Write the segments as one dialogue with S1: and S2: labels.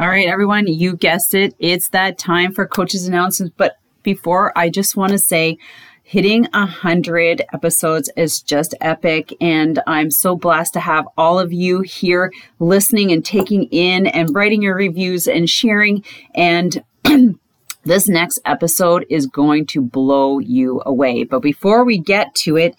S1: All right, everyone, you guessed it. It's that time for coaches announcements. But before, I just want to say, hitting a hundred episodes is just epic. And I'm so blessed to have all of you here listening and taking in and writing your reviews and sharing. And this next episode is going to blow you away. But before we get to it,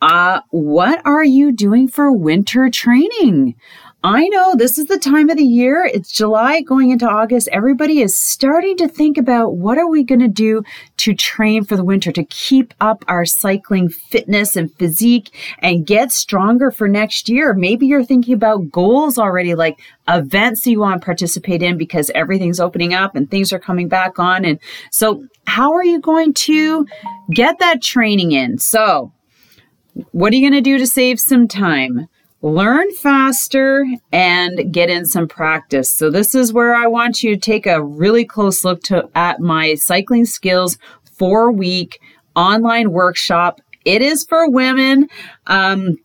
S1: uh, what are you doing for winter training? I know this is the time of the year. It's July going into August. Everybody is starting to think about what are we going to do to train for the winter to keep up our cycling fitness and physique and get stronger for next year. Maybe you're thinking about goals already, like events you want to participate in because everything's opening up and things are coming back on. And so how are you going to get that training in? So what are you going to do to save some time? Learn faster and get in some practice. So this is where I want you to take a really close look to at my cycling skills 4 week online workshop. It is for women. Um,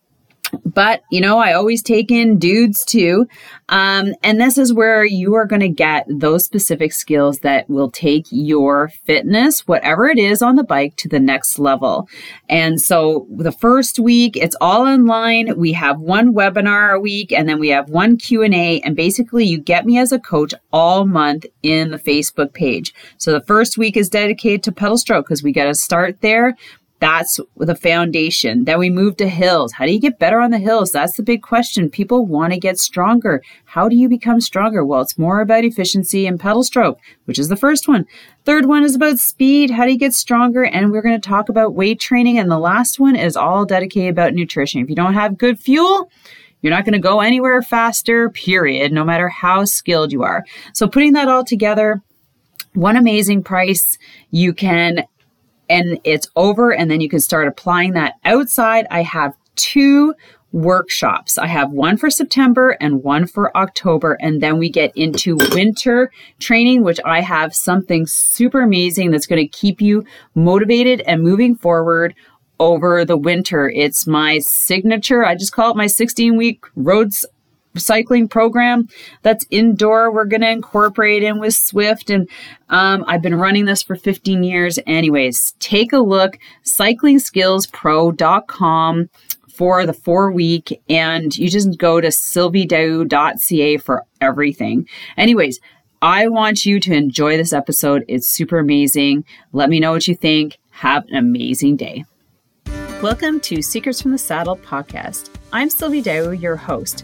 S1: but you know i always take in dudes too. Um, and this is where you are going to get those specific skills that will take your fitness whatever it is on the bike to the next level. And so the first week it's all online. We have one webinar a week and then we have one q&a and basically you get me as a coach all month in the facebook page. So the first week is dedicated to pedal stroke because we got to start there that's the foundation. Then we move to hills. How do you get better on the hills? That's the big question. People want to get stronger. How do you become stronger? Well, it's more about efficiency and pedal stroke, which is the first one. Third one is about speed. How do you get stronger? And we're going to talk about weight training. And the last one is all dedicated about nutrition. If you don't have good fuel, you're not going to go anywhere faster, period, no matter how skilled you are. So putting that all together, one amazing price. You can and it's over and then you can start applying that outside. I have two workshops. I have one for September and one for October. And then we get into winter training, which I have something super amazing that's going to keep you motivated and moving forward over the winter. It's my signature. I just call it my 16 week roads cycling program that's indoor. We're going to incorporate in with Zwift. And um, I've been running this for 15 years. Anyways, take a look, cyclingskillspro.com for the four week, and you just go to sylviedow.ca for everything. Anyways, I want you to enjoy this episode. It's super amazing. Let me know what you think. Have an amazing day. Welcome to Secrets from the Saddle podcast. I'm Sylvie Dow, your host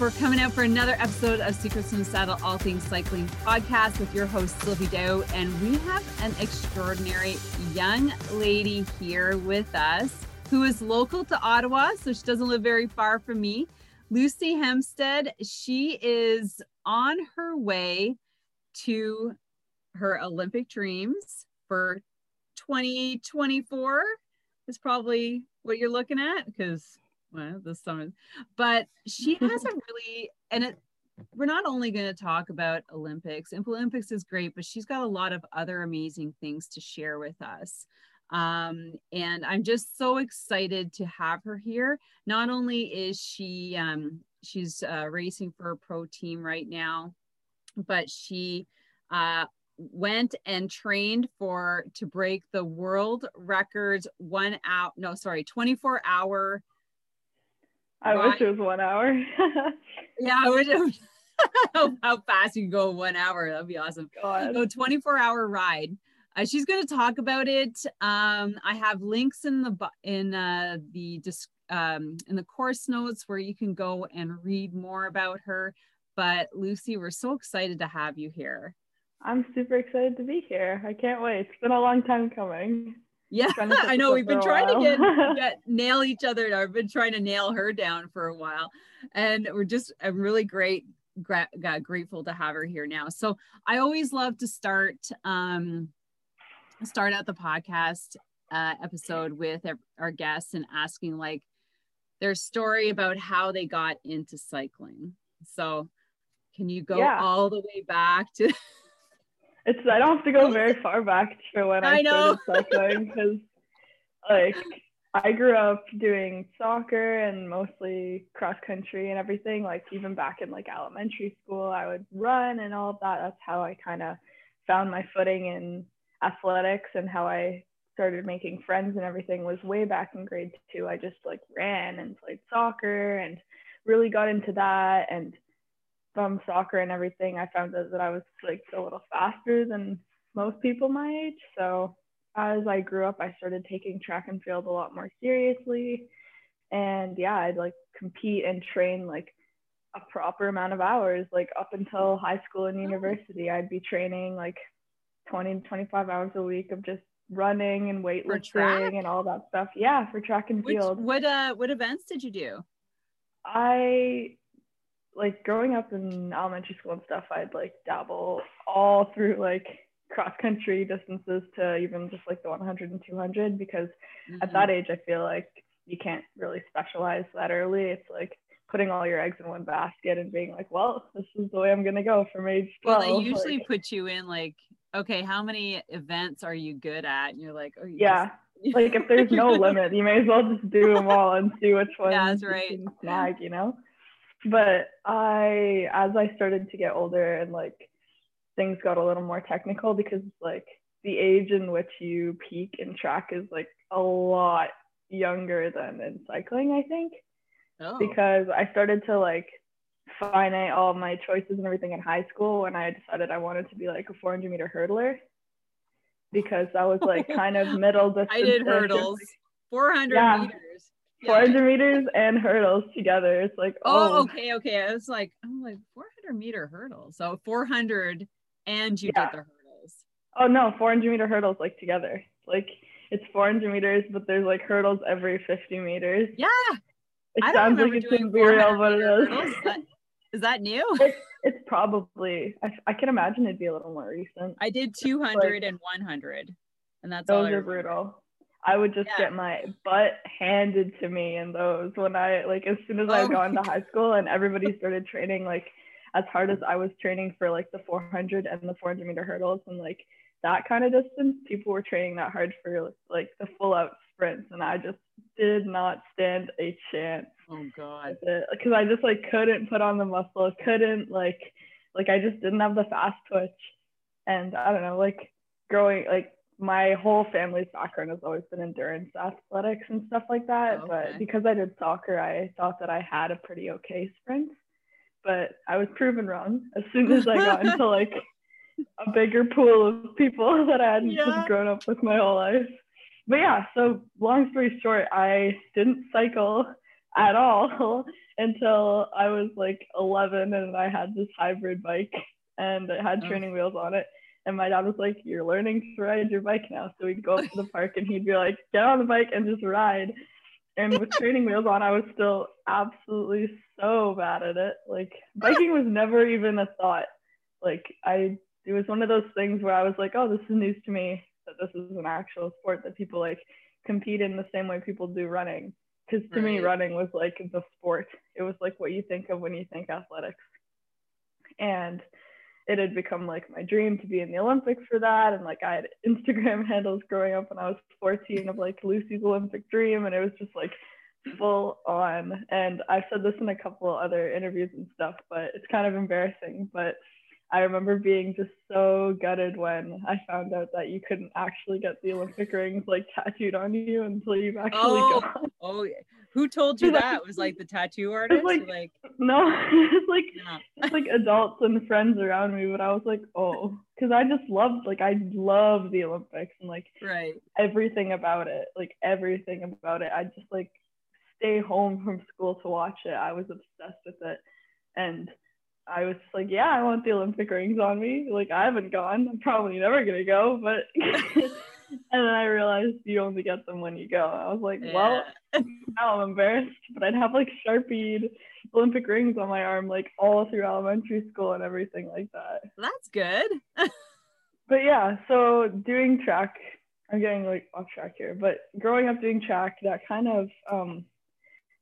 S1: for coming out for another episode of Secrets from the Saddle All Things Cycling podcast with your host, Sylvie Dow. And we have an extraordinary young lady here with us who is local to Ottawa. So she doesn't live very far from me. Lucy Hempstead, she is on her way to her Olympic dreams for 2024 is probably what you're looking at because well, this summer, but she has a really, and it, we're not only going to talk about Olympics. Olympics is great, but she's got a lot of other amazing things to share with us. Um, and I'm just so excited to have her here. Not only is she um, she's uh, racing for a pro team right now, but she uh, went and trained for to break the world records one out no sorry 24 hour
S2: I right. wish it was one hour.
S1: yeah, I wish it was how, fast you can go one hour. That'd be awesome. God. So 24 hour ride. Uh, she's going to talk about it. Um, I have links in the in uh, the um, in the course notes where you can go and read more about her. But Lucy, we're so excited to have you here.
S2: I'm super excited to be here. I can't wait. It's been a long time coming.
S1: Yeah, I know. We've been trying to get, get nail each other. I've been trying to nail her down for a while, and we're just I'm really great gra- grateful to have her here now. So I always love to start um, start out the podcast uh, episode with our guests and asking like their story about how they got into cycling. So can you go yeah. all the way back to
S2: it's I don't have to go oh. very far back for when I, I started cycling because like I grew up doing soccer and mostly cross country and everything. Like even back in like elementary school, I would run and all of that. That's how I kind of found my footing in athletics and how I started making friends and everything was way back in grade two. I just like ran and played soccer and really got into that. And from soccer and everything, I found out that I was like a little faster than most people my age. So as I grew up, I started taking track and field a lot more seriously. And yeah, I'd like compete and train like a proper amount of hours, like up until high school and university. I'd be training like 20 to 25 hours a week of just running and weightlifting and all that stuff. Yeah, for track and field.
S1: Which, what uh what events did you do?
S2: I like growing up in elementary school and stuff, I'd like dabble all through like cross country distances to even just like the 100 and 200 because mm-hmm. at that age I feel like you can't really specialize that early. It's like putting all your eggs in one basket and being like, well, this is the way I'm gonna go from age 12.
S1: Well, they usually like, put you in like, okay, how many events are you good at? And you're like, oh,
S2: yeah. Just... like if there's no limit, you may as well just do them all and see which one
S1: yeah, that's right.
S2: you snag, you know. But I, as I started to get older and like things got a little more technical because like the age in which you peak in track is like a lot younger than in cycling, I think. Oh. Because I started to like finite all my choices and everything in high school when I decided I wanted to be like a 400 meter hurdler because that was like kind of middle distance.
S1: I did hurdles, 400 yeah. meters.
S2: 400 meters and hurdles together. It's like,
S1: oh. oh, okay, okay. I was like, I'm like 400 meter hurdles. So 400 and you yeah. did the hurdles.
S2: Oh no, 400 meter hurdles like together. Like it's 400 meters, but there's like hurdles every 50 meters.
S1: Yeah.
S2: It I sounds like it's real, but it is.
S1: Is that, is that new?
S2: It's, it's probably. I, I can imagine it'd be a little more recent.
S1: I did 200 like, and 100, and that's
S2: those are brutal. I would just yeah. get my butt handed to me in those when I like as soon as oh I got into high school and everybody started training like as hard as I was training for like the 400 and the 400 meter hurdles and like that kind of distance, people were training that hard for like the full out sprints, and I just did not stand a chance.
S1: Oh God!
S2: Because I just like couldn't put on the muscle, couldn't like like I just didn't have the fast twitch, and I don't know like growing like my whole family's background has always been endurance athletics and stuff like that. Oh, okay. But because I did soccer, I thought that I had a pretty okay sprint but I was proven wrong as soon as I got into like a bigger pool of people that I hadn't yeah. grown up with my whole life. But yeah, so long story short, I didn't cycle at all until I was like 11 and I had this hybrid bike and it had oh. training wheels on it. And my dad was like, You're learning to ride your bike now. So we'd go up to the park and he'd be like, Get on the bike and just ride and with training wheels on, I was still absolutely so bad at it. Like biking was never even a thought. Like I, it was one of those things where I was like, oh, this is news to me that this is an actual sport that people like compete in the same way people do running. Because to right. me, running was like the sport. It was like what you think of when you think athletics. And it had become like my dream to be in the Olympics for that. And like I had Instagram handles growing up when I was 14 of like Lucy's Olympic dream. And it was just like full on. And I've said this in a couple other interviews and stuff, but it's kind of embarrassing. But I remember being just so gutted when I found out that you couldn't actually get the Olympic rings like tattooed on you until you've actually
S1: oh,
S2: gone.
S1: Oh, who told you that? was like the tattoo artist?
S2: Like,
S1: like,
S2: no, it's like it's like adults and friends around me. But I was like, oh, because I just loved like I love the Olympics and like
S1: right
S2: everything about it, like everything about it. I just like stay home from school to watch it. I was obsessed with it. And I was like, yeah, I want the Olympic rings on me. Like, I haven't gone. I'm probably never going to go. But, then I realized you only get them when you go. I was like, yeah. well, now I'm embarrassed. But I'd have like Sharpie Olympic rings on my arm, like all through elementary school and everything like that.
S1: That's good.
S2: but yeah, so doing track, I'm getting like off track here, but growing up doing track, that kind of, um,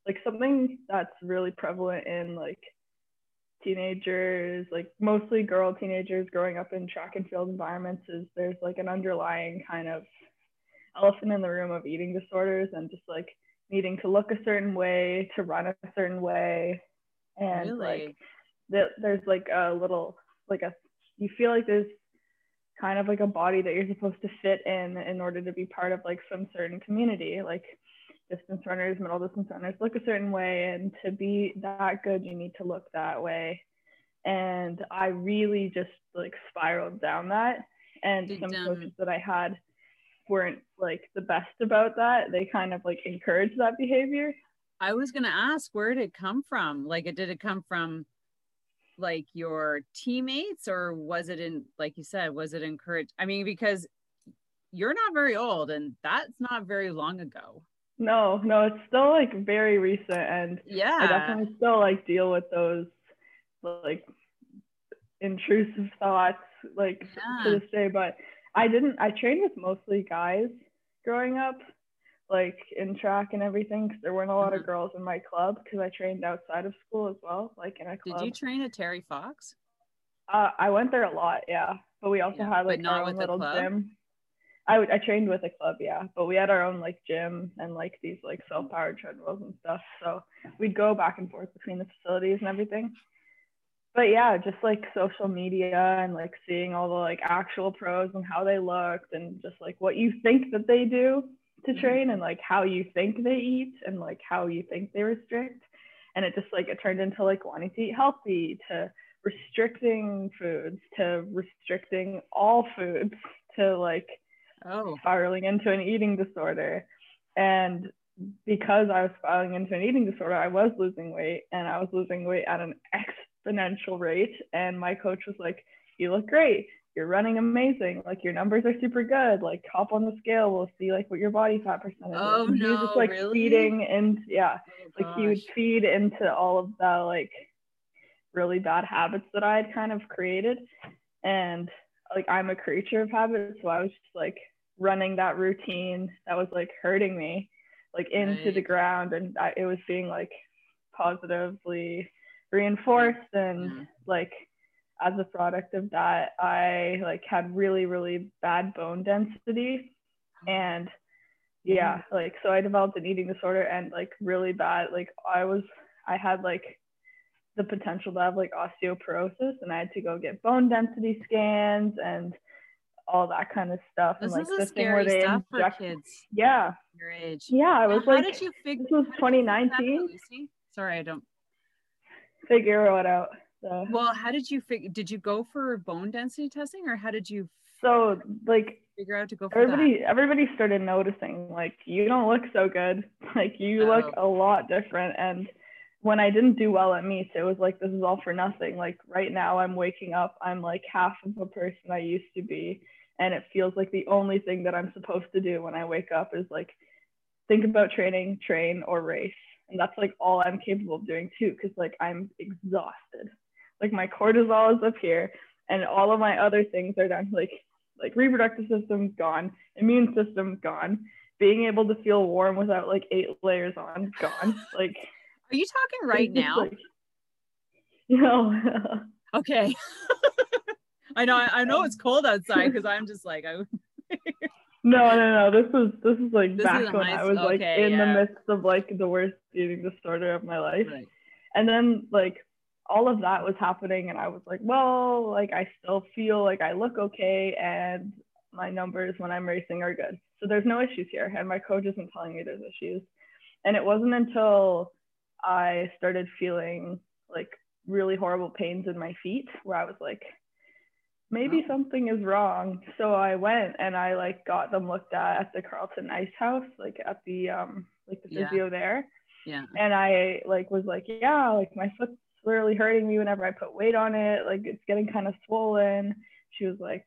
S2: like something that's really prevalent in like teenagers, like mostly girl teenagers growing up in track and field environments, is there's like an underlying kind of elephant in the room of eating disorders and just like needing to look a certain way, to run a certain way. And really? like th- there's like a little, like a, you feel like there's kind of like a body that you're supposed to fit in in order to be part of like some certain community. Like distance runners, middle distance runners look a certain way, and to be that good, you need to look that way. And I really just like spiraled down that. And Did, some um, coaches that I had weren't like the best about that. They kind of like encouraged that behavior.
S1: I was gonna ask, where did it come from? Like, did it come from like your teammates, or was it in, like you said, was it encouraged? I mean, because you're not very old, and that's not very long ago.
S2: No, no, it's still like very recent, and
S1: yeah,
S2: I definitely still like deal with those like intrusive thoughts like yeah. to this day. But I didn't. I trained with mostly guys growing up, like in track and everything, because there weren't a lot mm-hmm. of girls in my club because I trained outside of school as well, like in a club.
S1: Did you train at Terry Fox?
S2: Uh, I went there a lot, yeah. But we also yeah, had like our own little gym. I, I trained with a club, yeah, but we had our own like gym and like these like self powered treadmills and stuff. So we'd go back and forth between the facilities and everything. But yeah, just like social media and like seeing all the like actual pros and how they looked and just like what you think that they do to mm-hmm. train and like how you think they eat and like how you think they restrict. And it just like it turned into like wanting to eat healthy to restricting foods to restricting all foods to like
S1: oh.
S2: spiraling into an eating disorder. And because I was spiraling into an eating disorder, I was losing weight and I was losing weight at an exponential rate. And my coach was like, You look great. You're running amazing. Like your numbers are super good. Like hop on the scale. We'll see like what your body fat percentage
S1: oh, is. And
S2: no,
S1: he was
S2: just like
S1: really?
S2: feeding and yeah,
S1: oh,
S2: like he would feed into all of the like really bad habits that I had kind of created. And like I'm a creature of habit. So I was just like running that routine that was like hurting me like into right. the ground and I, it was being like positively reinforced and yeah. like as a product of that i like had really really bad bone density and yeah mm-hmm. like so i developed an eating disorder and like really bad like i was i had like the potential to have like osteoporosis and i had to go get bone density scans and all that kind of stuff.
S1: This
S2: and like
S1: is the thing where they stuff inject, for kids.
S2: Yeah.
S1: Your age.
S2: Yeah, I was
S1: how
S2: like,
S1: did you figure?
S2: This was 2019.
S1: Sorry, I don't
S2: figure it out. So.
S1: Well, how did you figure? Did you go for bone density testing, or how did you?
S2: So like
S1: figure out to go
S2: for everybody.
S1: That?
S2: Everybody started noticing like you don't look so good. Like you oh. look a lot different, and when I didn't do well at meets, it was like this is all for nothing. Like right now, I'm waking up, I'm like half of the person I used to be, and it feels like the only thing that I'm supposed to do when I wake up is like think about training, train, or race. And that's like all I'm capable of doing too, because like I'm exhausted. Like my cortisol is up here, and all of my other things are down. Like like reproductive system's gone, immune system's gone, being able to feel warm without like eight layers on gone. Like,
S1: are you talking right now? Like,
S2: you know.
S1: okay. I know I know it's cold outside because I'm just like I
S2: No, no, no. This was this is like this back is when I was okay, like in yeah. the midst of like the worst eating disorder of my life.
S1: Right.
S2: And then like all of that was happening and I was like, well, like I still feel like I look okay and my numbers when I'm racing are good. So there's no issues here. And my coach isn't telling me there's issues. And it wasn't until I started feeling like really horrible pains in my feet where I was like, maybe oh. something is wrong. So I went and I like got them looked at at the Carleton Ice House, like at the um like the physio yeah. there.
S1: Yeah.
S2: And I like was like, yeah, like my foot's really hurting me whenever I put weight on it. Like it's getting kind of swollen. She was like,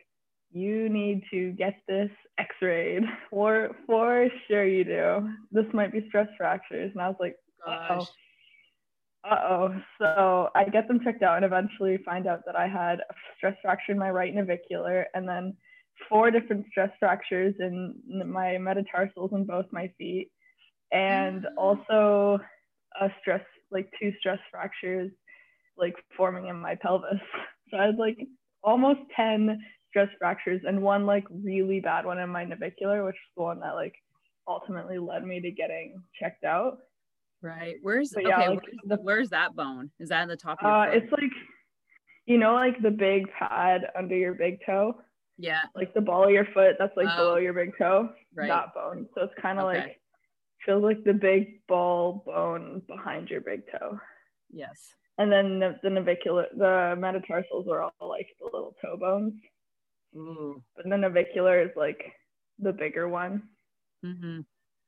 S2: you need to get this x-rayed. For for sure you do. This might be stress fractures. And I was like, oh. Uh-oh. So I get them checked out and eventually find out that I had a stress fracture in my right navicular and then four different stress fractures in my metatarsals in both my feet and mm. also a stress like two stress fractures like forming in my pelvis so i had like almost 10 stress fractures and one like really bad one in my navicular which is the one that like ultimately led me to getting checked out
S1: right where's yeah, okay like, where's, the, where's that bone is that in the top of your
S2: uh, foot? it's like you know like the big pad under your big toe
S1: yeah
S2: like the ball of your foot that's like oh. below your big toe right. that bone so it's kind of okay. like feels like the big ball bone behind your big toe.
S1: Yes.
S2: And then the, the navicular, the metatarsals are all like the little toe bones.
S1: Ooh.
S2: But the navicular is like the bigger one
S1: mm-hmm.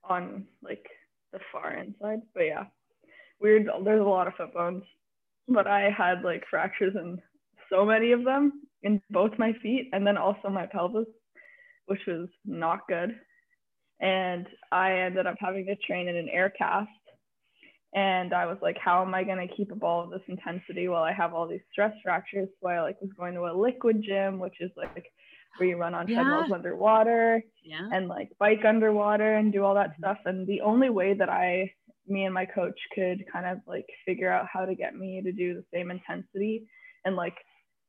S2: on like the far inside. But yeah, weird. There's a lot of foot bones, but I had like fractures in so many of them in both my feet and then also my pelvis, which was not good and I ended up having to train in an air cast. And I was like, how am I going to keep up all of this intensity while I have all these stress fractures? So I like was going to a liquid gym, which is like where you run on yeah. treadmills underwater
S1: yeah.
S2: and like bike underwater and do all that mm-hmm. stuff. And the only way that I, me and my coach could kind of like figure out how to get me to do the same intensity and like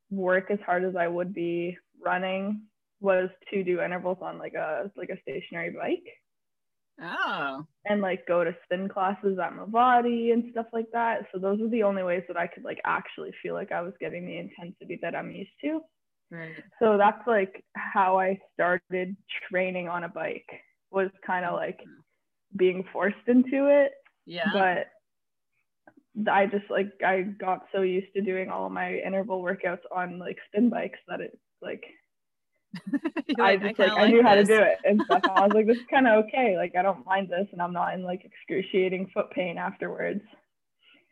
S2: work as hard as I would be running was to do intervals on like a like a stationary bike.
S1: Oh.
S2: And like go to spin classes at Movati and stuff like that. So those were the only ways that I could like actually feel like I was getting the intensity that I'm used to.
S1: Right.
S2: So that's like how I started training on a bike was kind of like being forced into it.
S1: Yeah.
S2: But I just like I got so used to doing all my interval workouts on like spin bikes that it like I just I like, I knew this. how to do it and stuff. I was like, this is kind of okay. Like I don't mind this, and I'm not in like excruciating foot pain afterwards.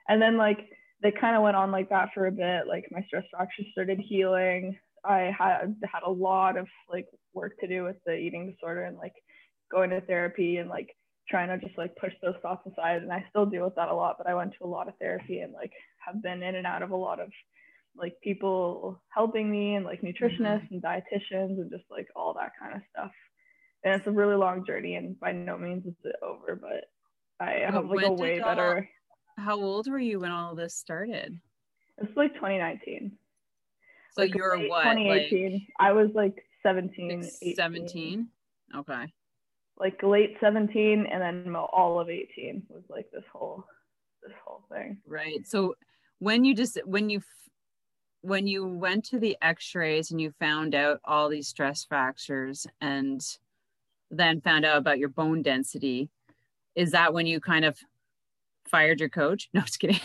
S2: And then like they kind of went on like that for a bit. Like my stress fracture started healing. I had had a lot of like work to do with the eating disorder and like going to therapy and like trying to just like push those thoughts aside. And I still deal with that a lot, but I went to a lot of therapy and like have been in and out of a lot of like people helping me and like nutritionists mm-hmm. and dietitians and just like all that kind of stuff. And it's a really long journey and by no means is it over, but I have like a way better.
S1: how old were you when all this started?
S2: It's like 2019.
S1: So like you're what?
S2: 2018. Like, I was like 17.
S1: 17. Okay.
S2: Like late 17 and then all of 18 was like this whole this whole thing.
S1: Right. So when you just when you when you went to the x-rays and you found out all these stress fractures and then found out about your bone density is that when you kind of fired your coach no just kidding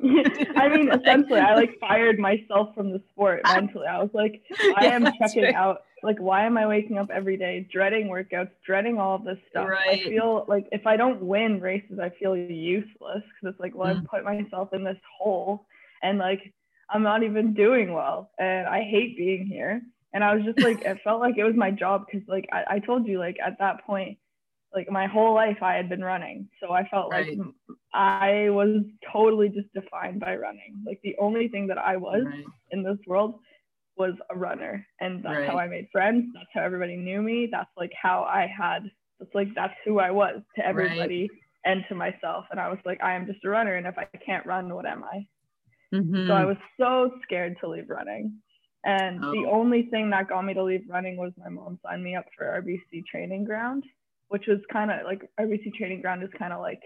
S2: I mean, essentially, I like fired myself from the sport mentally. I was like, I yeah, am checking right. out. Like, why am I waking up every day, dreading workouts, dreading all of this stuff?
S1: Right.
S2: I feel like if I don't win races, I feel useless because it's like, well, mm. I've put myself in this hole, and like I'm not even doing well and I hate being here. And I was just like, it felt like it was my job because, like, I, I, told you, like, at that point, like, my whole life I had been running. So I felt right. like I was totally just defined by running. Like, the only thing that I was right. in this world was a runner. And that's right. how I made friends. That's how everybody knew me. That's like how I had, it's like, that's who I was to everybody and to myself. And I was like, I am just a runner. And if I can't run, what am I?
S1: Mm-hmm.
S2: So I was so scared to leave running. And oh. the only thing that got me to leave running was my mom signed me up for RBC training ground, which was kind of like RBC training ground is kind of like,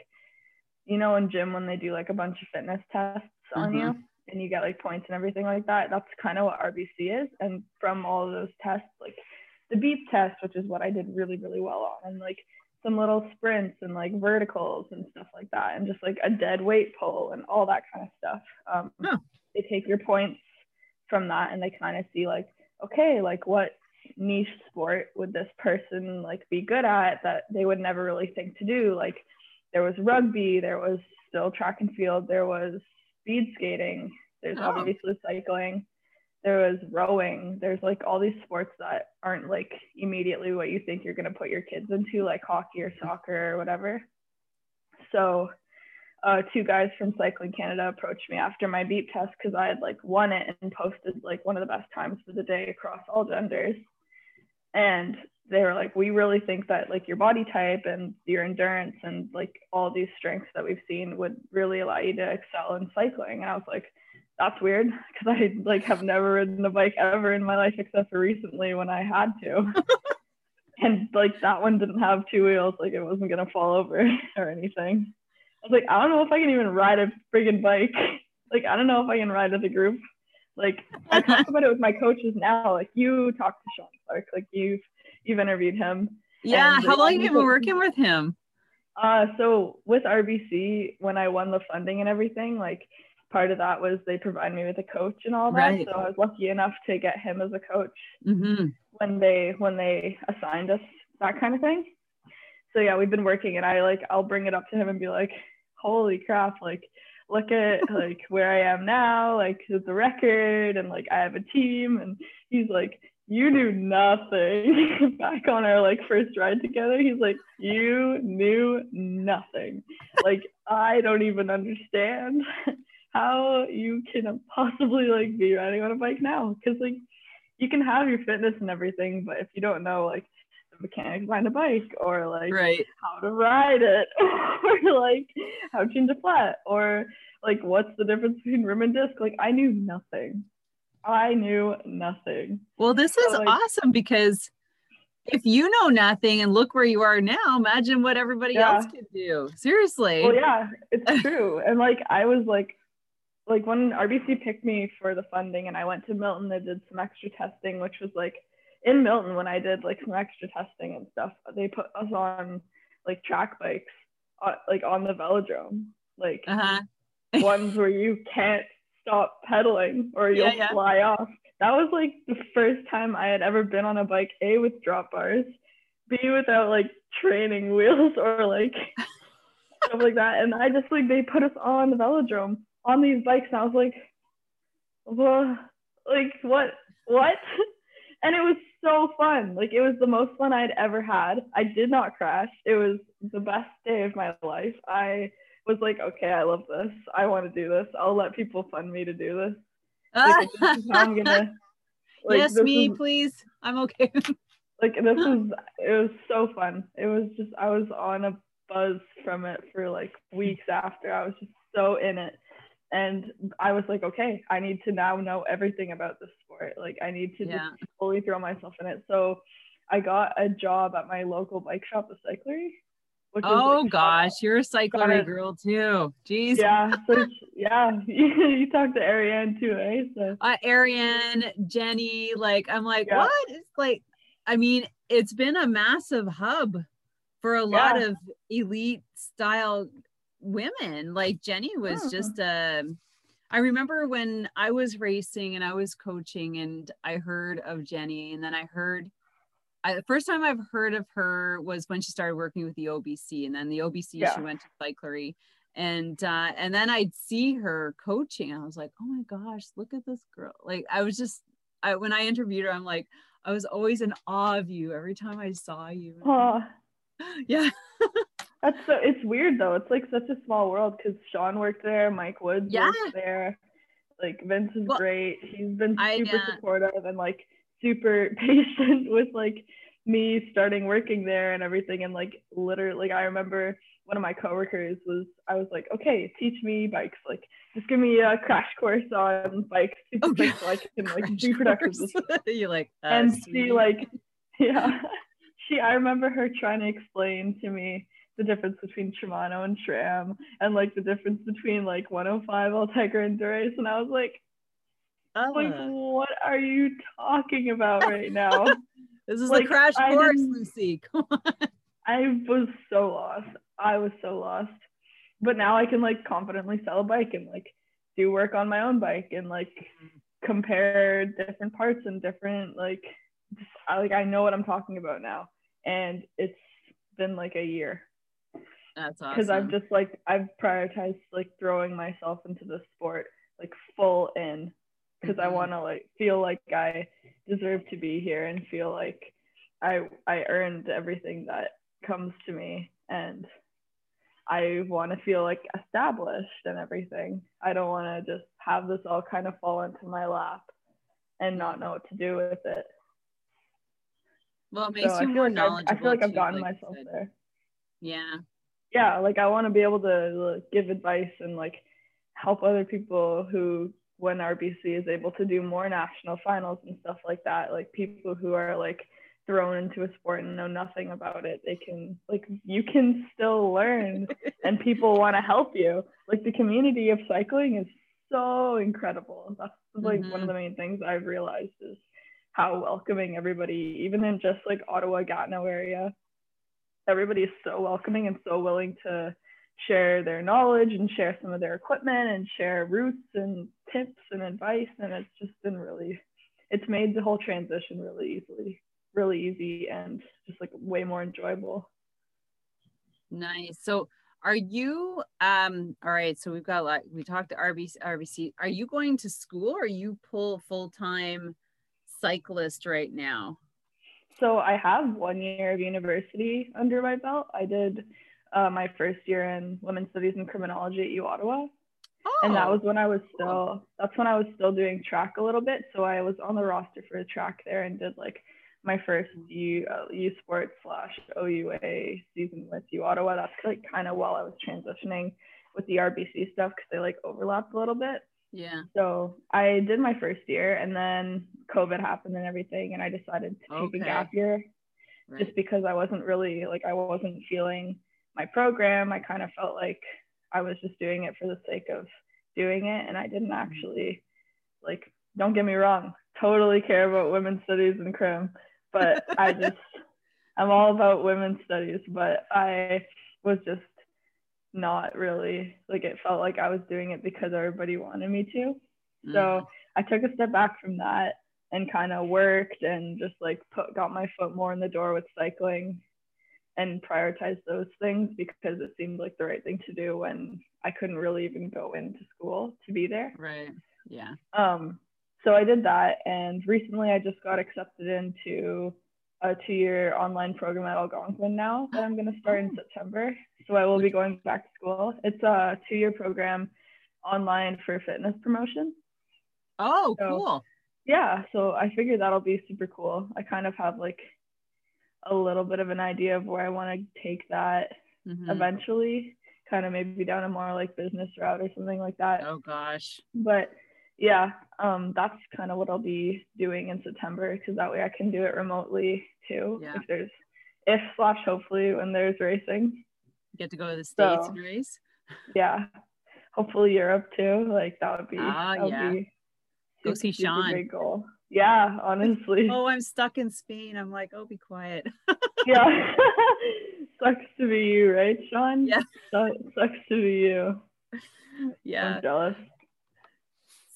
S2: you know, in gym when they do like a bunch of fitness tests mm-hmm. on you and you get like points and everything like that. That's kind of what RBC is. And from all of those tests, like the beep test, which is what I did really, really well on, and like some little sprints and like verticals and stuff like that, and just like a dead weight pull and all that kind of stuff. Um,
S1: huh.
S2: They take your points from that and they kind of see like, okay, like what niche sport would this person like be good at that they would never really think to do? Like there was rugby, there was still track and field, there was speed skating, there's
S1: Oh.
S2: obviously cycling, there was rowing. There's like all these sports that aren't like immediately what you think you're going to put your kids into, like hockey or soccer or whatever. So, uh, two guys from Cycling Canada approached me after my beep test because I had like won it and posted like one of the best times for the day across all genders. And they were like, we really think that like your body type and your endurance and like all these strengths that we've seen would really allow you to excel in cycling. And I was like, that's weird because I like have never ridden a bike ever in my life except for recently when I had to. and like that one didn't have two wheels, like it wasn't gonna fall over or anything. I was like, I don't know if I can even ride a friggin' bike. Like I don't know if I can ride with a group. Like I talk about it with my coaches now. Like you talked to Sean Clark, like you've you've interviewed him.
S1: Yeah. How long have you been working with him?
S2: Uh, so with RBC, when I won the funding and everything, like part of that was they provide me with a coach and all that.
S1: Right.
S2: So I was lucky enough to get him as a coach
S1: hmm
S2: when they when they assigned us that kind of thing. So yeah, we've been working, and I like I'll bring it up to him and be like, "Holy crap! Like, look at like where I am now, like the record, and like I have a team." And he's like, "You knew nothing." Back on our like first ride together, he's like, "You knew nothing. Like I don't even understand." how you can possibly like be riding on a bike now because like you can have your fitness and everything but if you don't know like mechanics behind a bike or like
S1: Right.
S2: how to ride it or like how to change a flat or like what's the difference between rim and disc like i knew nothing i knew nothing
S1: Well, this is
S2: like-
S1: awesome because if you know nothing and look where you are now, imagine what everybody
S2: Yeah.
S1: else could do. Seriously.
S2: well yeah it's true and like i was like like when rbc picked me for the funding and i went to milton they did some extra testing which was like in milton when i did like some extra testing and stuff they put us on like track bikes uh, like on the velodrome like
S1: Uh-huh.
S2: ones where you can't stop pedaling or you'll
S1: Yeah, yeah.
S2: fly off that was like the first time i had ever been on a bike a with drop bars b without like training wheels or like stuff like that. And I just like they put us on the velodrome on these bikes, and I was like, "Wha- like what, what? And it was so fun. Like it was the most fun I'd ever had. I did not crash. It was the best day of my life. I was like, okay, I love this. I want to do this. I'll let people fund me to do this. Like, this I'm gonna. Like,
S1: yes, me,
S2: is-
S1: please. I'm okay.
S2: like this was it was so fun it was just i was on a buzz from it for like weeks after i was just so in it and i was like okay i need to now know everything about this sport like i need to
S1: yeah.
S2: just fully throw myself in it so i got a job at my local bike shop the cyclery which
S1: Oh
S2: like,
S1: gosh, you're a cyclery girl too. Jeez.
S2: yeah so yeah you talked to ariane too eh so
S1: uh, Ariane, Jenny, like I'm like,
S2: Yeah.
S1: what? It's like, I mean, it's been a massive hub for a lot
S2: Yeah.
S1: of elite style women. Like Jenny was
S2: Hmm.
S1: just a. I remember when I was racing and I was coaching, and I heard of Jenny, and then I heard. I, the first time I've heard of her was when she started working with the OBC, and then the OBC
S2: Yeah.
S1: she went to cyclery, and uh, and then I'd see her coaching. And I was like, oh my gosh, look at this girl! Like I was just, I when I interviewed her, I'm like, I was always in awe of you every time I saw you. Yeah,
S2: That's so it's weird though. It's like such a small world because Sean worked there, Mike Woods
S1: Yeah.
S2: worked there. Like Vince is
S1: Well,
S2: great. He's been
S1: I,
S2: super
S1: uh,
S2: supportive and like super patient with like me starting working there and everything. And like literally, like I remember one of my coworkers was I was like, okay, teach me bikes. Like just give me a crash course on bikes,
S1: Okay.
S2: quick so I can like
S1: Crash
S2: be productive.
S1: You're like,
S2: and she like yeah she i remember her trying to explain to me the difference between shimano and SRAM and like the difference between like 105 Ultegra and Dura-Ace and i was like like
S1: Uh,
S2: what are you talking about right now?
S1: This is
S2: like,
S1: a crash course, Lucy. Come on.
S2: i was so lost. I was so lost. But now i can like confidently sell a bike and like do work on my own bike and like compare different parts and different like I like I know what I'm talking about now. And it's been like a year
S1: That's awesome.
S2: Because I've just like I've prioritized like throwing myself into the sport like full in because mm-hmm. I want to like feel like I deserve to be here and feel like I I earned everything that comes to me and I want to feel like established and everything. I don't want to just have this all kind of fall into my lap and not know what to do with it.
S1: Well, it makes so you more
S2: like
S1: knowledgeable.
S2: I feel like I've gotten like myself there.
S1: Yeah.
S2: Yeah, like I want to be able to like, give advice and like help other people who, when RBC is able to do more national finals and stuff like that, like people who are like thrown into a sport and know nothing about it they can like you can still learn and people want to help you like the community of cycling is so incredible that's like mm-hmm. one of mm-hmm. the main things i've realized is how welcoming everybody even in just like ottawa gatineau area everybody is so welcoming and so willing to share their knowledge and share some of their equipment and share routes and tips and advice and it's just been really it's made the whole transition really easily really easy and just like way more enjoyable.
S1: Nice. So are you um all right, so we've got like we talked to RBC RBC. Are you going to school or you pull full-time cyclist right now?
S2: So I have one year of university under my belt. I did uh, my first year in women's studies and criminology at U Ottawa. Oh, and that oh, was when I was still that's when I was still doing track a little bit. So I was on the roster for track there and did like my first U, uh, U Sports slash OUA season with U Ottawa. That's like kind of while I was transitioning with the RBC stuff because they like overlapped a little bit.
S1: Yeah.
S2: So I did my first year and then COVID happened and everything, and I decided to take okay. a gap year right. just because I wasn't really like I wasn't feeling my program. I kind of felt like I was just doing it for the sake of doing it, and I didn't mm-hmm. actually like. Don't get me wrong, totally care about women's studies and crim, but I just I'm all about women's studies, but I was just not really like it felt like I was doing it because everybody wanted me to. Mm. So I took a step back from that and kind of worked and just like put got my foot more in the door with cycling and prioritized those things because it seemed like the right thing to do when I couldn't really even go into school to be there.
S1: Right. Yeah.
S2: Um so I did that, and recently I just got accepted into a two-year online program at Algonquin now that I'm going to start in oh. September. So I will be going back to school. It's a two-year program online for fitness promotion.
S1: Oh, so, cool.
S2: Yeah, so I figured that'll be super cool. I kind of have like a little bit of an idea of where I want to take that mm-hmm. eventually, kind of maybe down a more like business route or something like that.
S1: Oh gosh.
S2: But yeah, um, that's kind of what I'll be doing in September because that way I can do it remotely too. Yeah. If there's, if slash hopefully when there's racing.
S1: you Get to go to the states so, and race.
S2: yeah, hopefully Europe too. Like that would be.
S1: Ah,
S2: uh,
S1: yeah. Be go see Sean.
S2: Big goal. Yeah, honestly.
S1: oh, I'm stuck in Spain. I'm like, oh, be quiet.
S2: yeah. sucks to be you, right, Sean?
S1: Yeah.
S2: Sucks to be you.
S1: Yeah.
S2: I'm jealous.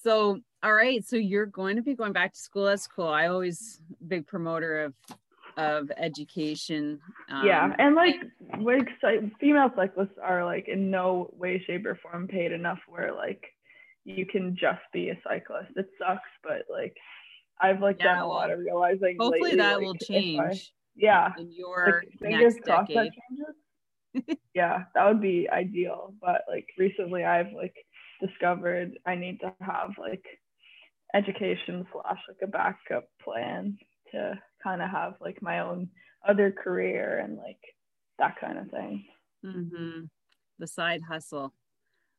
S1: So, all right. So you're going to be going back to school. That's cool. I always big promoter of of education.
S2: Um, yeah, and like like female cyclists are like in no way, shape, or form paid enough where like you can just be a cyclist. It sucks, but like I've like yeah, done a lot of realizing.
S1: Hopefully
S2: lately,
S1: that
S2: like,
S1: will change. I,
S2: yeah,
S1: in your like, next decade.
S2: yeah, that would be ideal. But like recently, I've like discovered I need to have like education slash like a backup plan to kind of have like my own other career and like that kind of thing.
S1: Mm-hmm. The side hustle.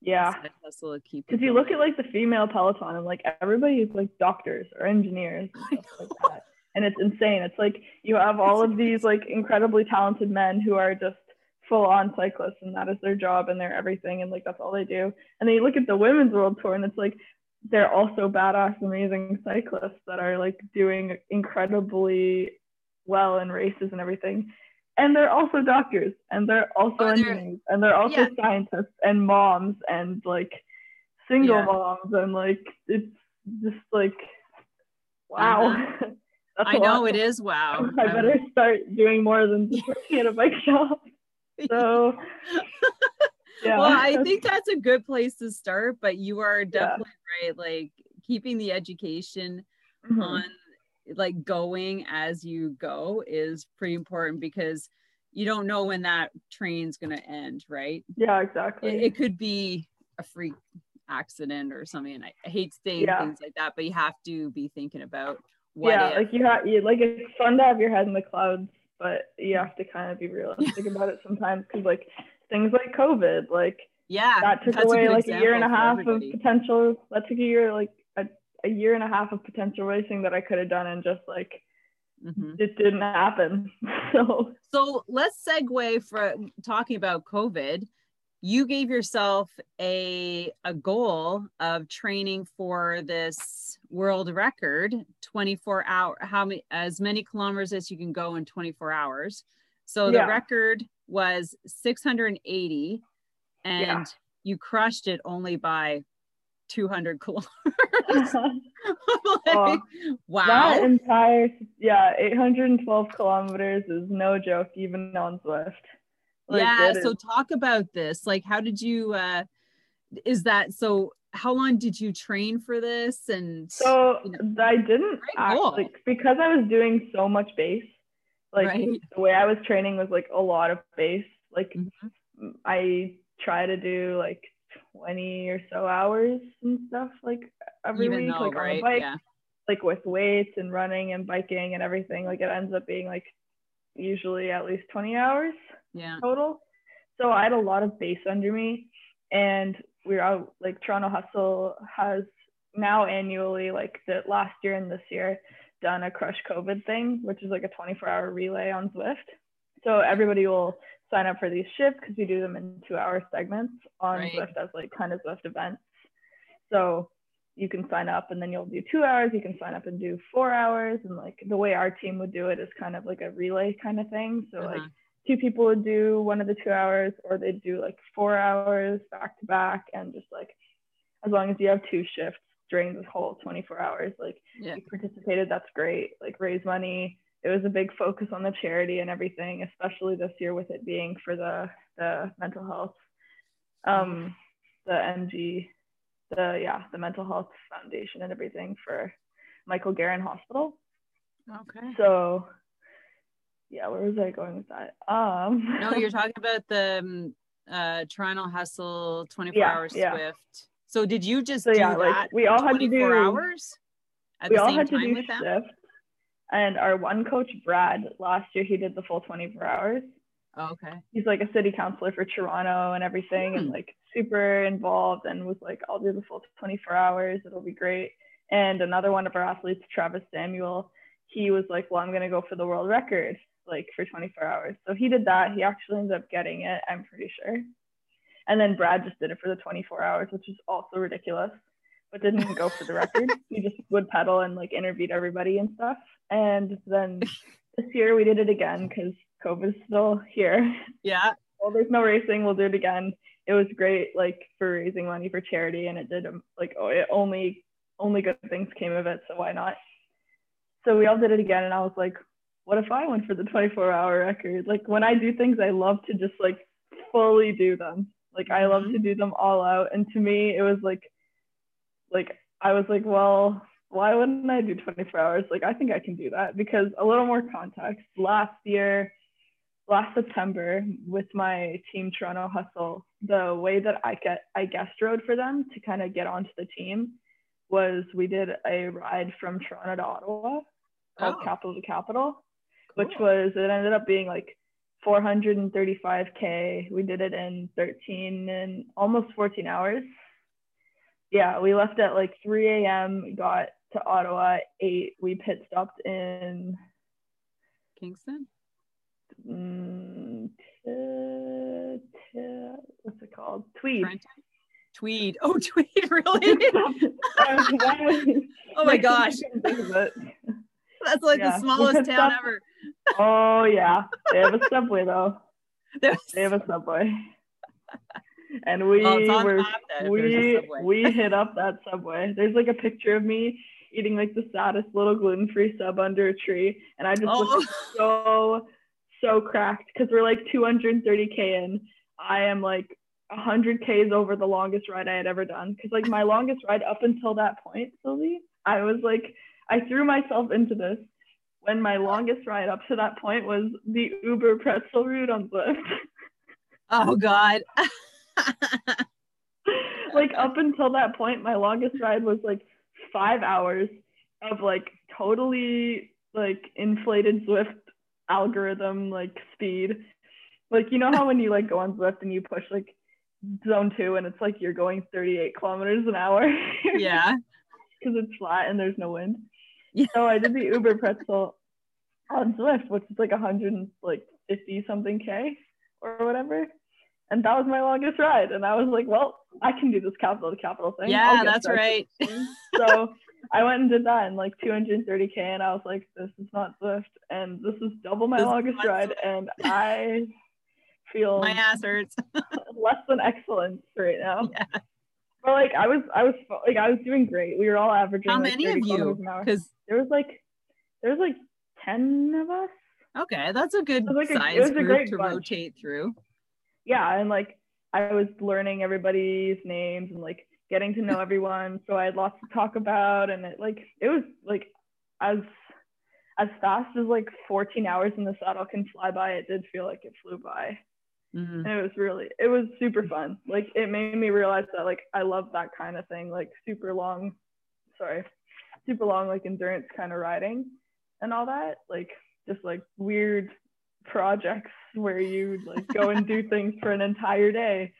S2: Yeah.
S1: Side hustle to keep.
S2: Because you look at like the female peloton and like everybody is like doctors or engineers and stuff like that. And it's insane. It's like you have all of these like incredibly talented men who are just full on cyclists and that is their job and they're everything and like that's all they do. And then you look at the women's world tour and it's like they're also badass, amazing cyclists that are like doing incredibly well in races and everything. And they're also doctors and they're also oh, engineers and they're also yeah. scientists and moms and like single yeah. moms and like it's just like wow.
S1: Uh-huh. I know it is wow.
S2: I better start doing more than just working at a bike shop. So
S1: yeah. Well, I think that's a good place to start, but you are definitely yeah. right. Like keeping the education mm-hmm. on like going as you go is pretty important because you don't know when that train's going to end, right?
S2: Yeah, exactly.
S1: It, it, could be a freak accident or something. I, I hate saying yeah. things like that, but you have to be thinking about
S2: what yeah, if. like you have you like it's fun to have your head in the clouds, but you have to kind of be realistic about it sometimes because like things like COVID, like
S1: yeah,
S2: that took away like a year and a half of potential. That took a year, like a, a year and a half of potential racing that I could have done, and just like mm-hmm. it didn't happen. so
S1: so let's segue for talking about COVID you gave yourself a a goal of training for this world record 24 hour how many as many kilometers as you can go in 24 hours. So the yeah. record was 680 and yeah. you crushed it only by 200 kilometers. Like, wow.
S2: That entire yeah 812 kilometers is no joke even on Zwift
S1: like, yeah. So talk about this. Like, how did you, uh, is that so? How long did you train for this? And
S2: so you know, I didn't act, like because I was doing so much base. Like right. the way I was training was like a lot of base. Like mm-hmm. I try to do like 20 or so hours and stuff like every Even week, though, like right? on the bike, yeah. like with weights and running and biking and everything. Like it ends up being like usually at least 20 hours
S1: yeah.
S2: total. So I had a lot of base under me, and we are out like Toronto Hustle has now annually, like the last year and this year, done a Crush COVID thing, which is like a 24 hour relay on Zwift. So everybody will sign up for these shifts because we do them in two hour segments on right. Zwift as like kind of Zwift events. So you can sign up and then you'll do two hours. You can sign up and do four hours. And like the way our team would do it is kind of like a relay kind of thing. So uh-huh. like two people would do one of the two hours or they'd do like four hours back to back and just like as long as you have two shifts during the whole 24 hours like yeah. you participated that's great. Like raise money. It was a big focus on the charity and everything especially this year with it being for the the mental health um the mg the yeah the mental health foundation and everything for michael garron hospital.
S1: Okay.
S2: So yeah, where was I going with that? Um,
S1: no, you're talking about the um, uh, Toronto Hustle 24 yeah, hour yeah. Zwift. So did you just so, yeah, like
S2: we all had to do
S1: hours?
S2: we all had to do with shift. And our one coach, Brad, last year he did the full 24 hours.
S1: Oh, okay.
S2: He's like a city councilor for Toronto and everything, hmm. and like super involved, and was like, "I'll do the full 24 hours. It'll be great." And another one of our athletes, Travis Samuel, he was like, "Well, I'm gonna go for the world record." Like for 24 hours. So he did that. He actually ended up getting it, I'm pretty sure. And then Brad just did it for the 24 hours, which is also ridiculous, but didn't go for the record. he just would pedal and like interviewed everybody and stuff. And then this year we did it again because COVID's still here.
S1: Yeah.
S2: Well, there's no racing. We'll do it again. It was great, like for raising money for charity, and it did um, like oh, it only only good things came of it. So why not? So we all did it again, and I was like, what if I went for the 24 hour record? Like when I do things, I love to just like fully do them. Like I love mm-hmm. to do them all out. And to me, it was like, like I was like, well, why wouldn't I do 24 hours? Like I think I can do that because a little more context. Last year, last September, with my team Toronto Hustle, the way that I get I guest rode for them to kind of get onto the team was we did a ride from Toronto to Ottawa called oh. Capital to Capital which was it ended up being like 435k. We did it in 13 and almost 14 hours. Yeah, we left at like 3 a.m. Got to Ottawa at 8. We pit stopped in
S1: Kingston.
S2: Mm, t- t- what's it called? Tweed. Trenton?
S1: Tweed. Oh, Tweed, really? oh my gosh. That's like yeah. the smallest town ever.
S2: oh yeah, they have a subway though. There's... They have a subway. And we well, were we we hit up that subway. There's like a picture of me eating like the saddest little gluten-free sub under a tree, and I just oh. looked so so cracked because we're like 230k in. I am like 100 k's over the longest ride I had ever done because like my longest ride up until that point, Sylvie, I was like I threw myself into this when my longest ride up to that point was the Uber pretzel route on Zwift.
S1: Oh God.
S2: like up until that point, my longest ride was like five hours of like totally like inflated Zwift algorithm like speed. Like you know how when you like go on Zwift and you push like zone two and it's like you're going 38 kilometers an hour.
S1: yeah.
S2: Because it's flat and there's no wind. Yeah. So I did the Uber pretzel on Zwift, which is like 150 something K or whatever. And that was my longest ride. And I was like, well, I can do this capital to capital thing.
S1: Yeah, that's right.
S2: so I went and did that in like 230K. And I was like, this is not Zwift. And this is double my this longest ride. And I feel
S1: my ass hurts.
S2: less than excellence right now. Yeah. But like I was, I was like I was doing great. We were all averaging.
S1: How
S2: like,
S1: many of you? Because
S2: there was like there was like 10 of us.
S1: Okay, that's a good like size a, group to bunch. rotate through.
S2: Yeah, and like I was learning everybody's names and like getting to know everyone, so I had lots to talk about, and it like it was like as as fast as like 14 hours in the saddle can fly by, it did feel like it flew by. Mm-hmm. And it was really, it was super fun. Like it made me realize that like I love that kind of thing, like super long, sorry, super long like endurance kind of riding and all that like just like weird projects where you like go and do things for an entire day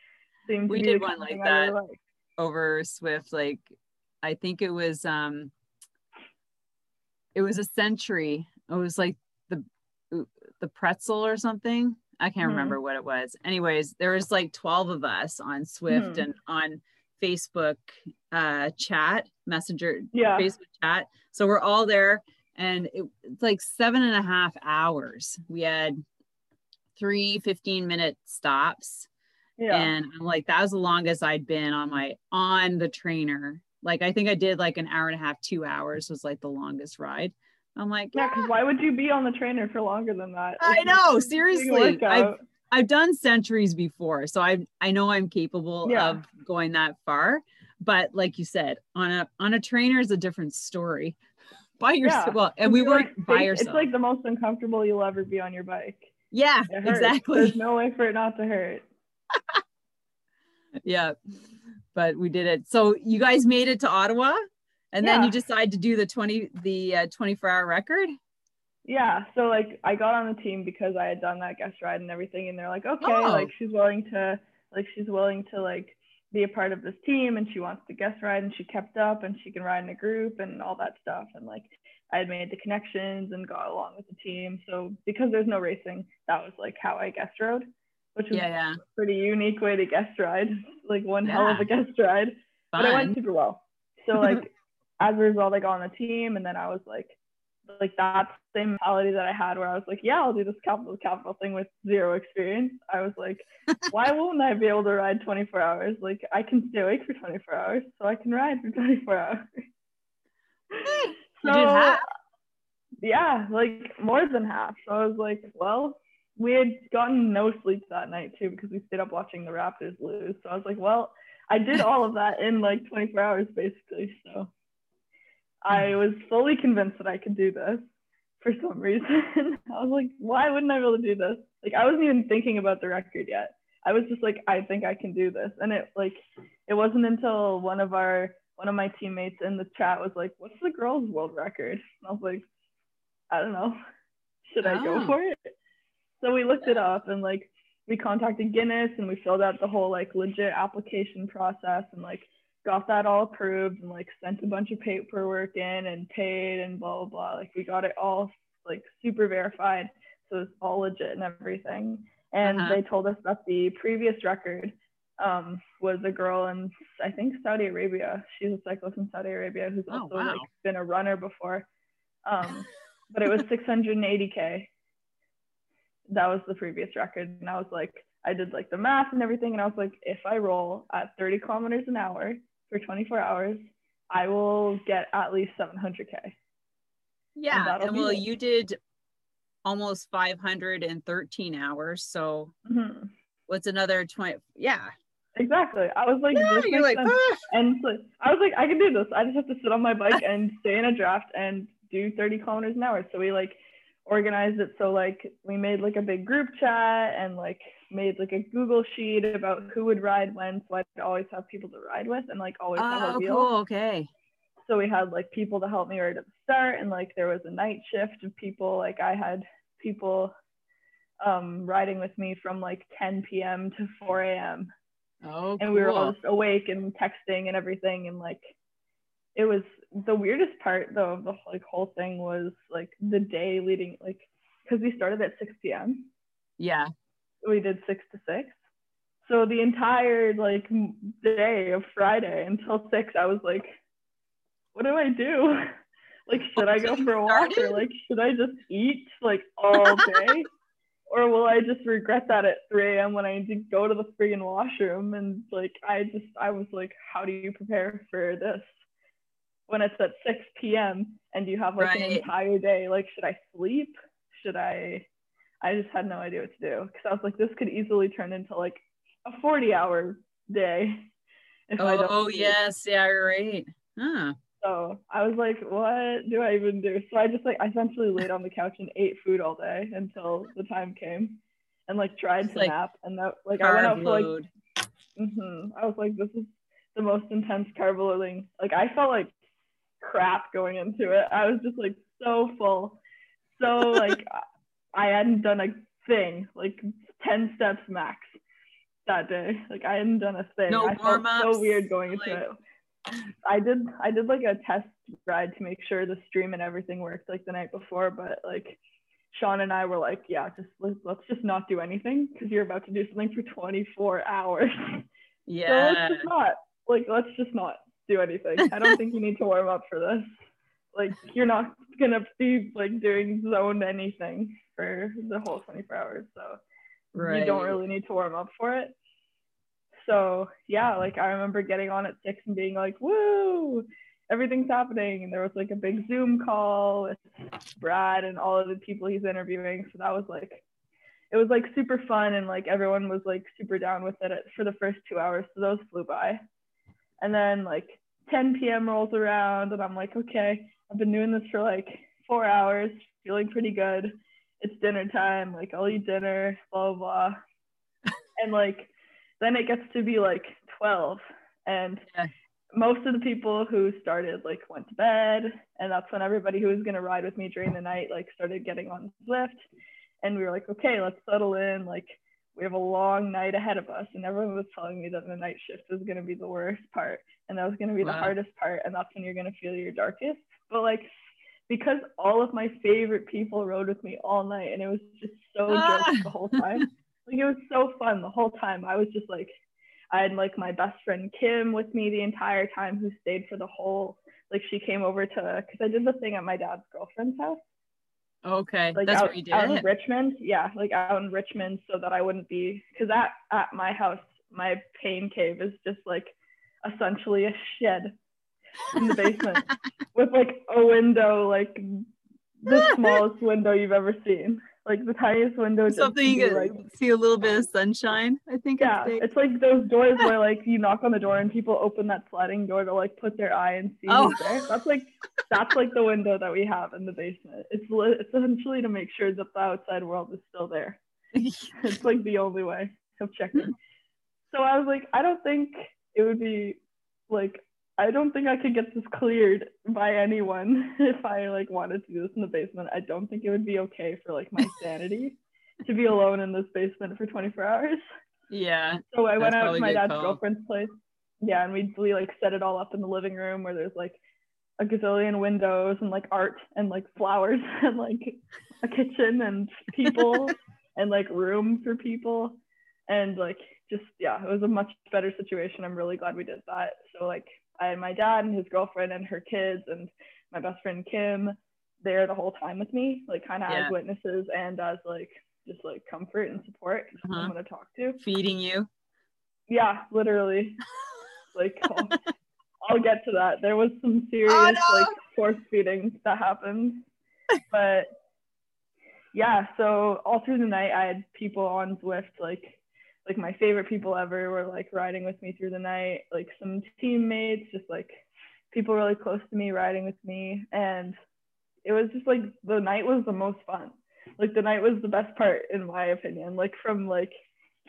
S1: seemed we did one like that really over Zwift. like i think it was um it was a century it was like the the pretzel or something i can't mm-hmm. remember what it was anyways there was like 12 of us on Zwift mm-hmm. and on facebook uh chat messenger
S2: yeah
S1: facebook chat so we're all there and it, it's like seven and a half hours. We had three 15 minute stops. Yeah. And I'm like, that was the longest I'd been on my on the trainer. Like I think I did like an hour and a half, two hours was like the longest ride. I'm like,
S2: yeah, because why would you be on the trainer for longer than that?
S1: I know, seriously. I've I've done centuries before, so I I know I'm capable yeah. of going that far. But like you said, on a on a trainer is a different story by yourself. Yeah. Well, and we weren't like, by yourself.
S2: It's like the most uncomfortable you'll ever be on your bike.
S1: Yeah, exactly.
S2: There's no way for it not to hurt.
S1: yeah, but we did it. So you guys made it to Ottawa, and yeah. then you decide to do the twenty the uh, 24 hour record.
S2: Yeah, so like I got on the team because I had done that guest ride and everything, and they're like, okay, oh. like she's willing to like she's willing to like be a part of this team and she wants to guest ride and she kept up and she can ride in a group and all that stuff and like I had made the connections and got along with the team. So because there's no racing, that was like how I guest rode, which was yeah, yeah. a pretty unique way to guest ride. like one yeah. hell of a guest ride. Fun. But it went super well. So like as a result, I got on the team and then I was like, like that same mentality that I had where I was like, yeah, I'll do this capital capital thing with zero experience. I was like, why won't I be able to ride 24 hours? Like I can stay awake for 24 hours, so I can ride for 24 hours. so yeah, like more than half. So I was like, well, we had gotten no sleep that night too because we stayed up watching the Raptors lose. So I was like, well, I did all of that in like 24 hours basically. So I was fully convinced that I could do this for some reason. I was like, why wouldn't I be able to do this? Like, I wasn't even thinking about the record yet. I was just like, I think I can do this. And it like, it wasn't until one of our, one of my teammates in the chat was like, what's the girls' world record? And I was like, I don't know. Should I go oh. for it? So we looked it up and like, we contacted Guinness and we filled out the whole like legit application process and like got that all approved and like sent a bunch of paperwork in and paid and blah blah blah. Like we got it all like super verified, so it's all legit and everything. And uh-huh. they told us that the previous record um, was a girl in I think Saudi Arabia. She's a cyclist in Saudi Arabia who's oh, also wow. like been a runner before. Um, but it was 680k. That was the previous record, and I was like, I did like the math and everything, and I was like, if I roll at 30 kilometers an hour for 24 hours, I will get at least 700K.
S1: Yeah. And, and well, you did almost 513 hours. So
S2: Mhm.
S1: what's another 20? Yeah.
S2: Exactly. I was like,
S1: Yeah, you're like, "Ah."
S2: and so I was like, I can do this. I just have to sit on my bike and stay in a draft and do 30 kilometers an hour. So we like organized it so like we made like a big group chat and like made like a Google sheet about who would ride when. So I'd always have people to ride with and like always have
S1: Oh,
S2: a wheel.
S1: cool. Okay.
S2: So we had like people to help me right at the start and like there was a night shift of people. Like I had people um, riding with me from like 10 p.m. to 4 a.m
S1: Oh,
S2: and we were all just awake and texting and everything and like it was the weirdest part though of the like whole thing was like the day leading like because we started at 6 p.m
S1: Yeah.
S2: we did 6 to 6 so the entire like day of friday until 6 i was like what do i do like should i go for a walk or like should i just eat like all day or will I just regret that at 3 a.m. when I need to go to the freaking washroom? And like, I just, I was like, how do you prepare for this when it's at 6 p.m. and you have like an entire day? Like, should I sleep? Should I? I just had no idea what to do because I was like, this could easily turn into like a 40 hour day. If I
S1: Oh,
S2: don't
S1: oh
S2: sleep.
S1: yes. Yeah, right. Huh.
S2: So I was like, what do I even do? So I just like I essentially laid on the couch and ate food all day until the time came and like tried
S1: It's
S2: to
S1: like
S2: nap and that like I went out for like
S1: load.
S2: hmm I was like this is the most intense carb loading. Like I felt like crap going into it. I was just like so full. So like I hadn't done a thing, like 10 steps max that day. Like I hadn't done a thing.
S1: No
S2: I felt so weird going into
S1: like-
S2: it. I did I did like a test ride to make sure the stream and everything worked like the night before, but like Sean and I were like, yeah, just let's, let's just not do anything because you're about to do something for 24 hours.
S1: Yeah.
S2: so let's just not like let's just not do anything. I don't think you need to warm up for this. Like you're not gonna be like doing zone anything for the whole 24 hours, so
S1: Right.
S2: you don't really need to warm up for it. So yeah, like I remember getting on at six and being like, "Woo, everything's happening!" And there was like a big Zoom call with Brad and all of the people he's interviewing. So that was like, it was like super fun and like everyone was like super down with it for the first two hours. So those flew by. And then like 10 p.m. rolls around and I'm like, okay, I've been doing this for like four hours, feeling pretty good. It's dinner time, like I'll eat dinner, blah blah. blah. and like then it gets to be like 12 and
S1: Yeah.
S2: most of the people who started like went to bed and that's when everybody who was going to ride with me during the night like started getting on Zwift and we were like okay let's settle in like we have a long night ahead of us and everyone was telling me that the night shift was going to be the worst part and that was going to be the hardest part and that's when you're going to feel your darkest. But like because all of my favorite people rode with me all night and it was just so
S1: Ah.
S2: jokes the whole time. Like it was so fun the whole time. I was just like i had like my best friend kim with me the entire time who stayed for the whole like she came over to because i did the thing at my dad's girlfriend's house
S1: Okay.
S2: like
S1: That's
S2: out,
S1: where you did
S2: out in richmond yeah like out in richmond so that i wouldn't be because at, at my house my pain cave is just like essentially a shed in the basement with like a window like the smallest window you've ever seen like the tiniest window
S1: Something you
S2: like
S1: can see a little bit of sunshine. I think.
S2: yeah,
S1: it's
S2: it's like those doors where like you knock on the door and people open that sliding door to like put their eye and see
S1: Oh.
S2: who's there. That's like that's like the window that we have in the basement. It's it's essentially to make sure that the outside world is still there. It's like the only way of checking. So I was like, I don't think it would be like I don't think I could get this cleared by anyone if I like wanted to do this in the basement. I don't think it would be okay for like my sanity to be alone in this basement for 24 hours.
S1: yeah.
S2: So I went out to my dad's
S1: call.
S2: girlfriend's place. Yeah, and we we like set it all up in the living room where there's like a gazillion windows and like art and like flowers and like a kitchen and people and like room for people and like just yeah, it was a much better situation. I'm really glad we did that. So like I had my dad and his girlfriend and her kids and my best friend Kim there the whole time with me, like kind of
S1: Yeah.
S2: as witnesses and as like just like comfort and support,
S1: Uh-huh.
S2: someone to talk to.
S1: Feeding you.
S2: Yeah, literally. Like, I'll, I'll get to that. There was some serious
S1: Oh, no.
S2: like force feeding that happened, but yeah, so all through the night, I had people on Zwift, like like my favorite people ever were like riding with me through the night, like some teammates, just like people really close to me riding with me, and it was just like the night was the most fun. Like the night was the best part in my opinion. Like from like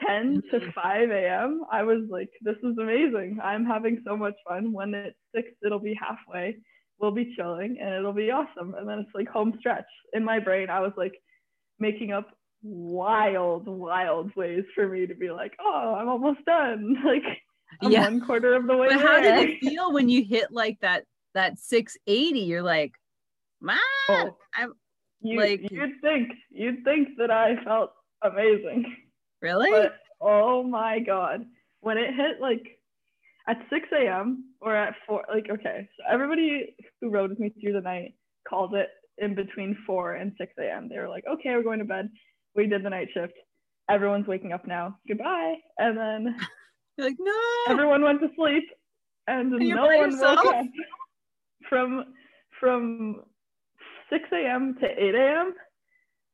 S2: 10 to mm-hmm. 5 a.m. I was like, this is amazing. I'm having so much fun. When it's six, it'll be halfway. We'll be chilling and it'll be awesome. And then it's like home stretch. In my brain, I was like making up wild, wild ways for me to be like, oh, I'm almost done. Like I'm yeah. one quarter of the way.
S1: But how did it feel when you hit like that that 680? You're like, man, oh, I'm
S2: you, like you'd think you'd think that I felt amazing.
S1: Really?
S2: But, oh my god. When it hit like at 6 a.m. or at 4, like, okay, so everybody who rode with me through the night called it in between 4 and 6 a.m. They were like, okay, we're going to bed. We did the night shift. Everyone's waking up now. Goodbye. And then
S1: You're like, no.
S2: Everyone went to sleep and, and no one yourself? woke up from from 6 a.m. to 8 a.m.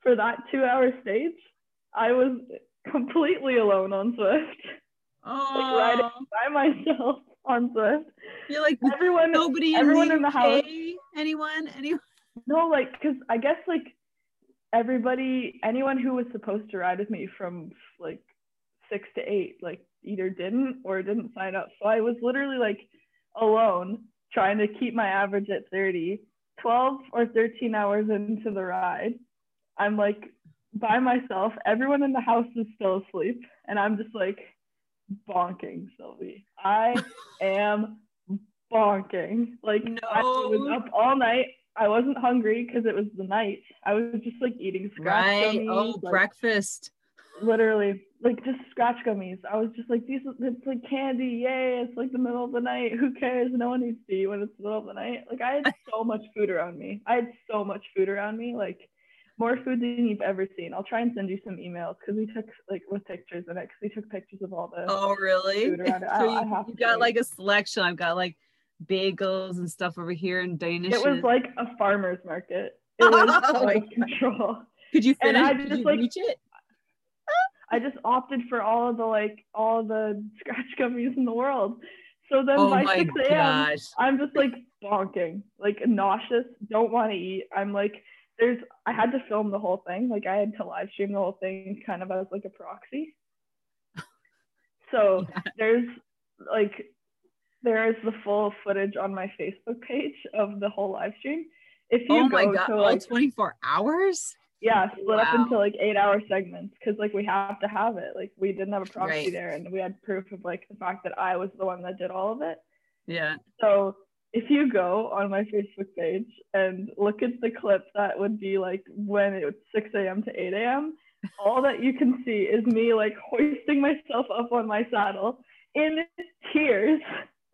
S2: for that two hour stage. I was completely alone on Zwift.
S1: Oh.
S2: Like riding by myself on Zwift.
S1: You're like everyone, nobody, everyone in the, in the house. Anyone, anyone.
S2: No, like, cause I guess like everybody, anyone who was supposed to ride with me from like six to eight, like either didn't or didn't sign up. So I was literally like alone trying to keep my average at 30. 12 or 13 hours into the ride, I'm like by myself. Everyone in the house is still asleep, and I'm just like bonking, Sylvie. I am bonking. Like no. I was up all night. I wasn't hungry because it was the night. I was just like eating Skratch right. Gummies,
S1: oh,
S2: like,
S1: breakfast.
S2: Literally, like just Skratch gummies. I was just like, these, it's like candy. Yay! It's like the middle of the night. Who cares? No one needs to eat when it's the middle of the night. Like I had so much food around me. I had so much food around me. Like more food than you've ever seen. I'll try and send you some emails because we took like with pictures in it because we took pictures of all the
S1: oh really food around it. so I, you, I you got like a selection. I've got like bagels and stuff over here in Danish.
S2: It was like a farmer's market. It was oh like control.
S1: Could you finish? And I just, Did you like, reach it?
S2: I just opted for all of the like all the Skratch gummies in the world. So then
S1: oh
S2: by 6 a.m. I'm just like bonking, like nauseous, don't want to eat. I'm like there's I had to film the whole thing. Like I had to live stream the whole thing kind of as like a proxy. So yeah. there's like there is the full footage on my Facebook page of the whole live stream. If you oh
S1: my god,
S2: to,
S1: like, all 24 hours?
S2: Yeah, split wow. up into like eight hour segments because like we have to have it. Like we didn't have a proxy right. there and we had proof of like the fact that I was the one that did all of it.
S1: Yeah.
S2: So if you go on my Facebook page and look at the clip that would be like when it was 6 a.m. to 8 a.m., all that you can see is me like hoisting myself up on my saddle in tears,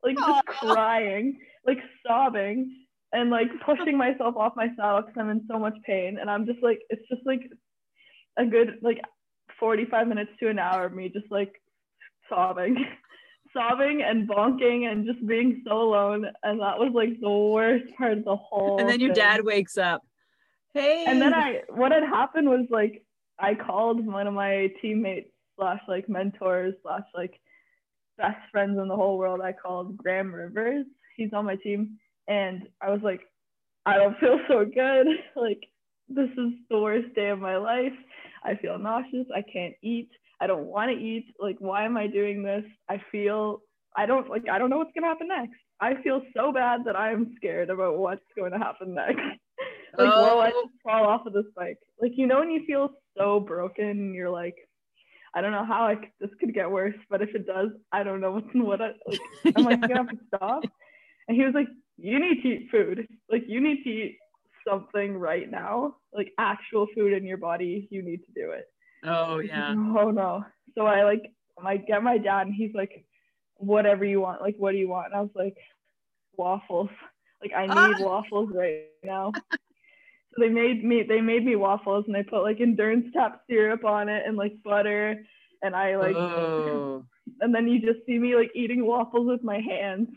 S2: like just crying, like sobbing, and like pushing myself off my saddle because I'm in so much pain. And I'm just like, it's just like a good like 45 minutes to an hour of me just like sobbing sobbing and bonking and just being so alone. And that was like the worst part of the whole.
S1: And then your
S2: thing.
S1: dad wakes up. Hey.
S2: And then I, what had happened was like, I called one of my teammates slash like mentors slash like best friends in the whole world. I called Graham Rivers. He's on my team. And I was like, I don't feel so good. Like, this is the worst day of my life. I feel nauseous. I can't eat. I don't want to eat. Like, why am I doing this? I feel I don't like I don't know what's gonna happen next. I feel so bad that I'm scared about what's going to happen next. like, oh. will I just fall off of this bike? Like, you know, when you feel so broken, you're like, I don't know how I could, this could get worse, but if it does, I don't know what's what I like. I'm like, yeah. gonna have to stop. And he was like, you need to eat food. Like, you need to eat something right now, like actual food in your body. You need to do it.
S1: Oh yeah.
S2: Oh no. So I like I get my dad and he's like, whatever you want. Like, what do you want? And I was like, waffles. Like I need waffles right now. So they made me they made me waffles and they put like endurance tap syrup on it and like butter and I like oh. and then you just see me like eating waffles with my hands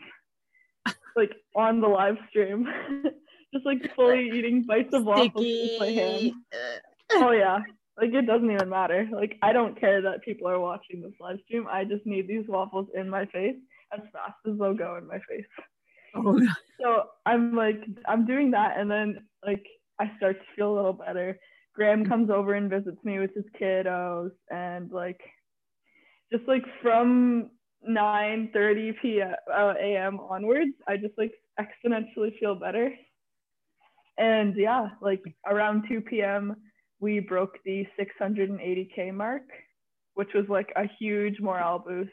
S2: like on the live stream just like fully eating bites of waffles with my hands oh yeah. Like it doesn't even matter. Like I don't care that people are watching this live stream. I just need these waffles in my face as fast as they'll go in my face. Oh. So I'm like I'm doing that and then like I start to feel a little better. Graham comes over and visits me with his kiddos and like just like from 9 30 p.m. Uh, a.m. onwards, I just like exponentially feel better. And yeah, like around 2 p.m., we broke the 680k mark, which was like a huge morale boost.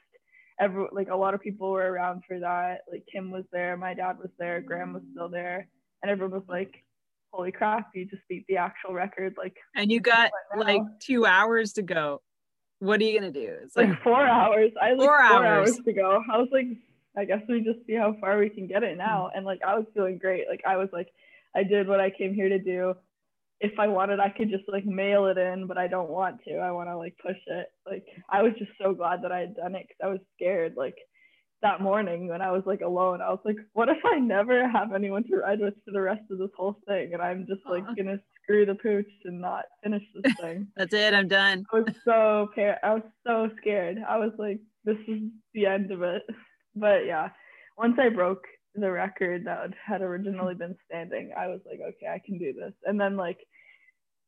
S2: Every like a lot of people were around for that. Like Kim was there, my dad was there, Graham was still there, and everyone was like, "Holy crap, you just beat the actual record!" Like,
S3: and you got like two hours to go what are you gonna do?
S2: It's like, like four hours. I had like four, four hours. hours to go. I was like, I guess we just see how far we can get it now. Mm-hmm. And like I was feeling great. Like I was like, I did what I came here to do. If I wanted, I could just like mail it in, but I don't want to. I want to like push it. Like I was just so glad that I had done it because I was scared. Like that morning when I was like alone, I was like, what if I never have anyone to ride with for the rest of this whole thing? And I'm just like uh-huh. gonna screw the pooch and not finish this thing.
S3: That's it. I'm done.
S2: I was so I was so scared. I was like, this is the end of it. But yeah, once I broke the record that had originally been standing, I was like, okay, I can do this. And then like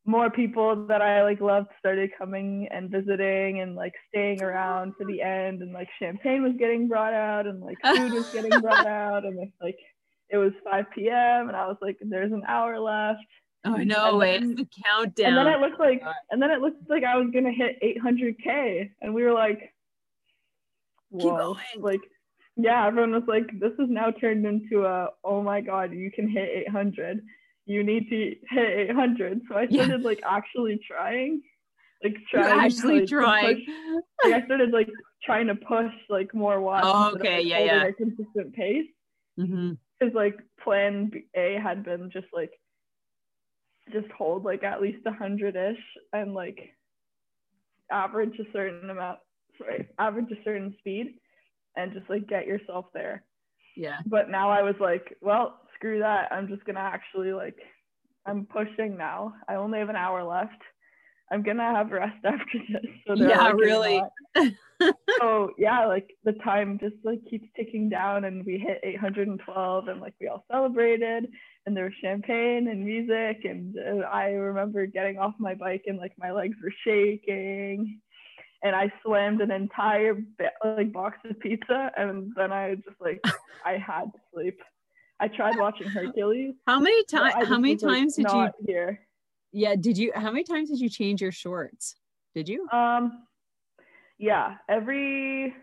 S2: more people that I like loved started coming and visiting and like staying around for the end and like champagne was getting brought out and like food was getting brought out and like it was 5 p.m. and I was like, there's an hour left.
S3: Oh no, wait, it's the countdown.
S2: And then it looked like oh and then it looked like I was gonna hit 800k, and we were like, whoa, like yeah, everyone was like, this is now turned into a oh my god, you can hit 800, you need to hit 800. So I started yeah. like actually trying, like trying,
S3: actually
S2: like,
S3: trying.
S2: like I started like trying to push like more watts.
S3: Oh, okay, yeah, yeah.
S2: A consistent pace.
S3: Because
S2: mm-hmm. like plan A had been just like just hold like at least a hundred ish and like average a certain amount sorry average a certain speed and just like get yourself there
S3: yeah
S2: but now i was like well screw that. I'm just gonna actually like i'm pushing now. I only have an hour left. I'm gonna have rest after this
S3: so yeah really.
S2: so yeah like the time just like keeps ticking down and we hit 812 and like we all celebrated and there was champagne and music and uh, i remember getting off my bike and like my legs were shaking and i slammed an entire like box of pizza and then i just like i had to sleep i tried watching hercules.
S3: How many times how many times
S2: like,
S3: did you
S2: here.
S3: Yeah did you how many times did you change your shorts? Did you?
S2: Um yeah every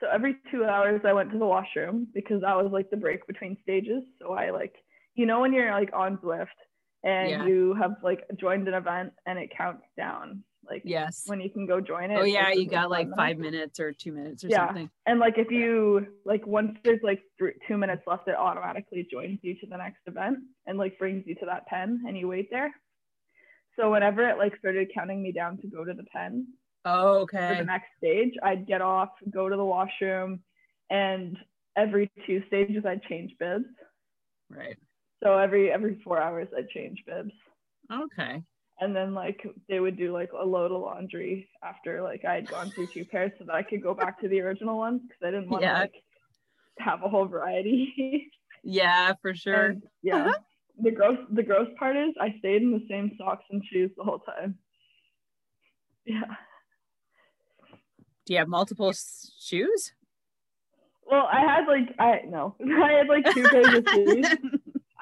S2: so every two hours i went to the washroom because that was like the break between stages. So i like you know when you're like on Zwift and yeah. you have like joined an event and it counts down like
S3: yes
S2: when you can go join it
S3: oh yeah you got like five minutes or two minutes or yeah. something
S2: and like if you like once there's like th- two minutes left it automatically joins you to the next event and like brings you to that pen and you wait there so whenever it like started counting me down to go to the pen
S3: oh okay
S2: for the next stage i'd get off go to the washroom and every two stages i'd change bibs
S3: right
S2: so every every four hours I'd change bibs.
S3: Okay.
S2: And then like they would do like a load of laundry after like I had gone through two pairs so that I could go back to the original ones because I didn't want to yeah. like have a whole variety.
S3: yeah, for sure.
S2: And, yeah. Uh-huh. The gross the gross part is I stayed in the same socks and shoes the whole time. Yeah.
S3: Do you have multiple shoes?
S2: Well, I had like I no, I had like two pairs of shoes.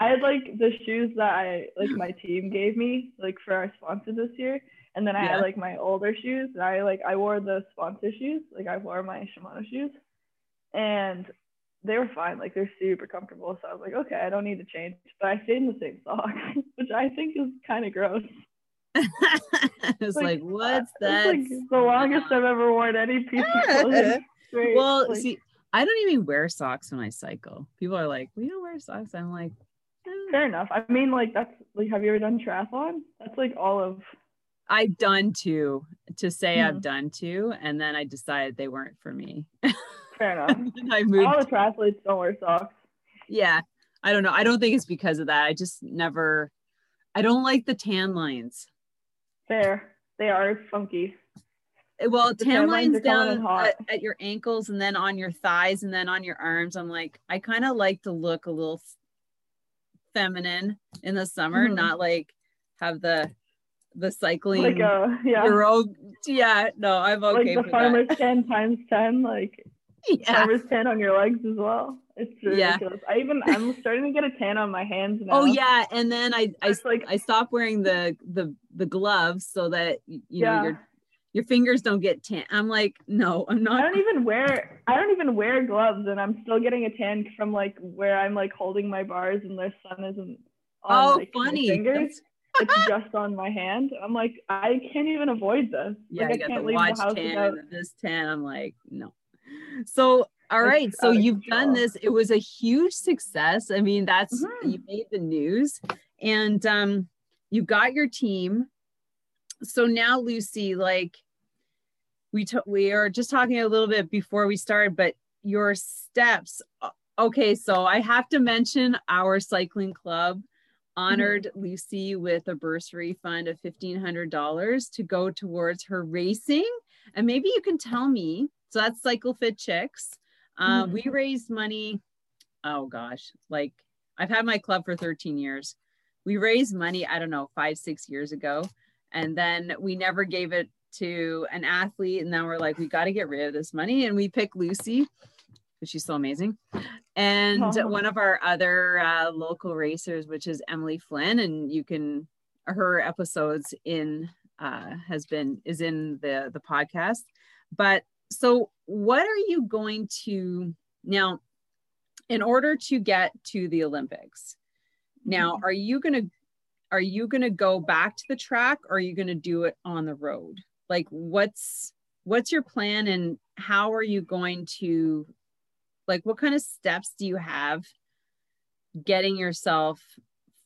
S2: I had like the shoes that I like my team gave me like for our sponsor this year, and then I yeah. had like my older shoes. And I like I wore the sponsor shoes, like I wore my Shimano shoes, and they were fine. Like they're super comfortable. So I was like, okay, I don't need to change. But I stayed in the same socks, which I think is kind of gross.
S3: it's like, like what's that?
S2: It's like the longest I've ever worn any piece of clothing.
S3: Well,
S2: like,
S3: see, I don't even wear socks when I cycle. People are like, we don't wear socks. I'm like,
S2: Fair enough. I mean, like that's like, have you ever done triathlon? That's like all of.
S3: I've done two. To say mm-hmm. I've done two, and then I decided they weren't for me.
S2: Fair enough. I moved. All the triathletes don't wear socks.
S3: Yeah, I don't know. I don't think it's because of that. I just never. I don't like the tan lines.
S2: Fair. They are funky.
S1: Well,
S2: The
S1: tan
S2: tan lines
S1: lines
S2: are coming in
S1: down at, at your ankles and then on your thighs and then on your arms. I'm like, I kind of like to look a little feminine in the summer,
S2: Mhm.
S1: not like have the the cycling
S2: Like uh yeah.
S1: Euro. Yeah, no, I'm okay
S2: like
S1: the
S2: farmer's tan times ten, like
S1: that. Yeah.
S2: farmer's tan on your legs as well. It's
S1: Yeah.
S2: ridiculous. I even I'm starting to get a tan on my hands now.
S1: Oh yeah, and then I I,
S2: It's like
S1: I stopped wearing the the the gloves so that you
S2: yeah.
S1: know your your fingers don't get tan. I'm like, no, I'm not.
S2: I don't even wear I don't even wear gloves and I'm still getting a tan from like where I'm like holding my bars and the sun isn't on
S1: oh,
S2: like, my
S1: funny.
S2: fingers. It's just on my hand. I'm like, I can't even avoid this.
S1: yeah,
S2: like,
S1: I
S2: can't
S1: the
S2: leave
S1: watch
S2: the house
S1: tan
S2: without
S1: this tan. I'm like, no. So all right, so you've done this. It was a huge success. I mean, that's
S2: Mhm.
S1: you made the news, and um, you got your team. So now, Lucy, like we t- we are just talking a little bit before we started, but your steps. Okay, so I have to mention our cycling club honored Lucy with a bursary fund of $1,500 to go towards her racing. And maybe you can tell me. So that's Cycle Fit Chicks. Uh,
S2: Mhm.
S1: We raised money. Oh gosh, like I've had my club for 13 years. We raised money, I don't know, five, six years ago. And then we never gave it to an athlete. And then we're like, we got to get rid of this money. And we pick Lucy because she's so amazing. And
S2: Oh.
S1: one of our other uh, local racers, which is Emily Flynn, and you can her episodes in uh, has been is in the the podcast. But so, what are you going to now? In order to get to the Olympics, now are you gonna are you gonna go back to the track or are you gonna do it on the road? Like, what's what's your plan and how are you going to like what kind of steps do you have getting yourself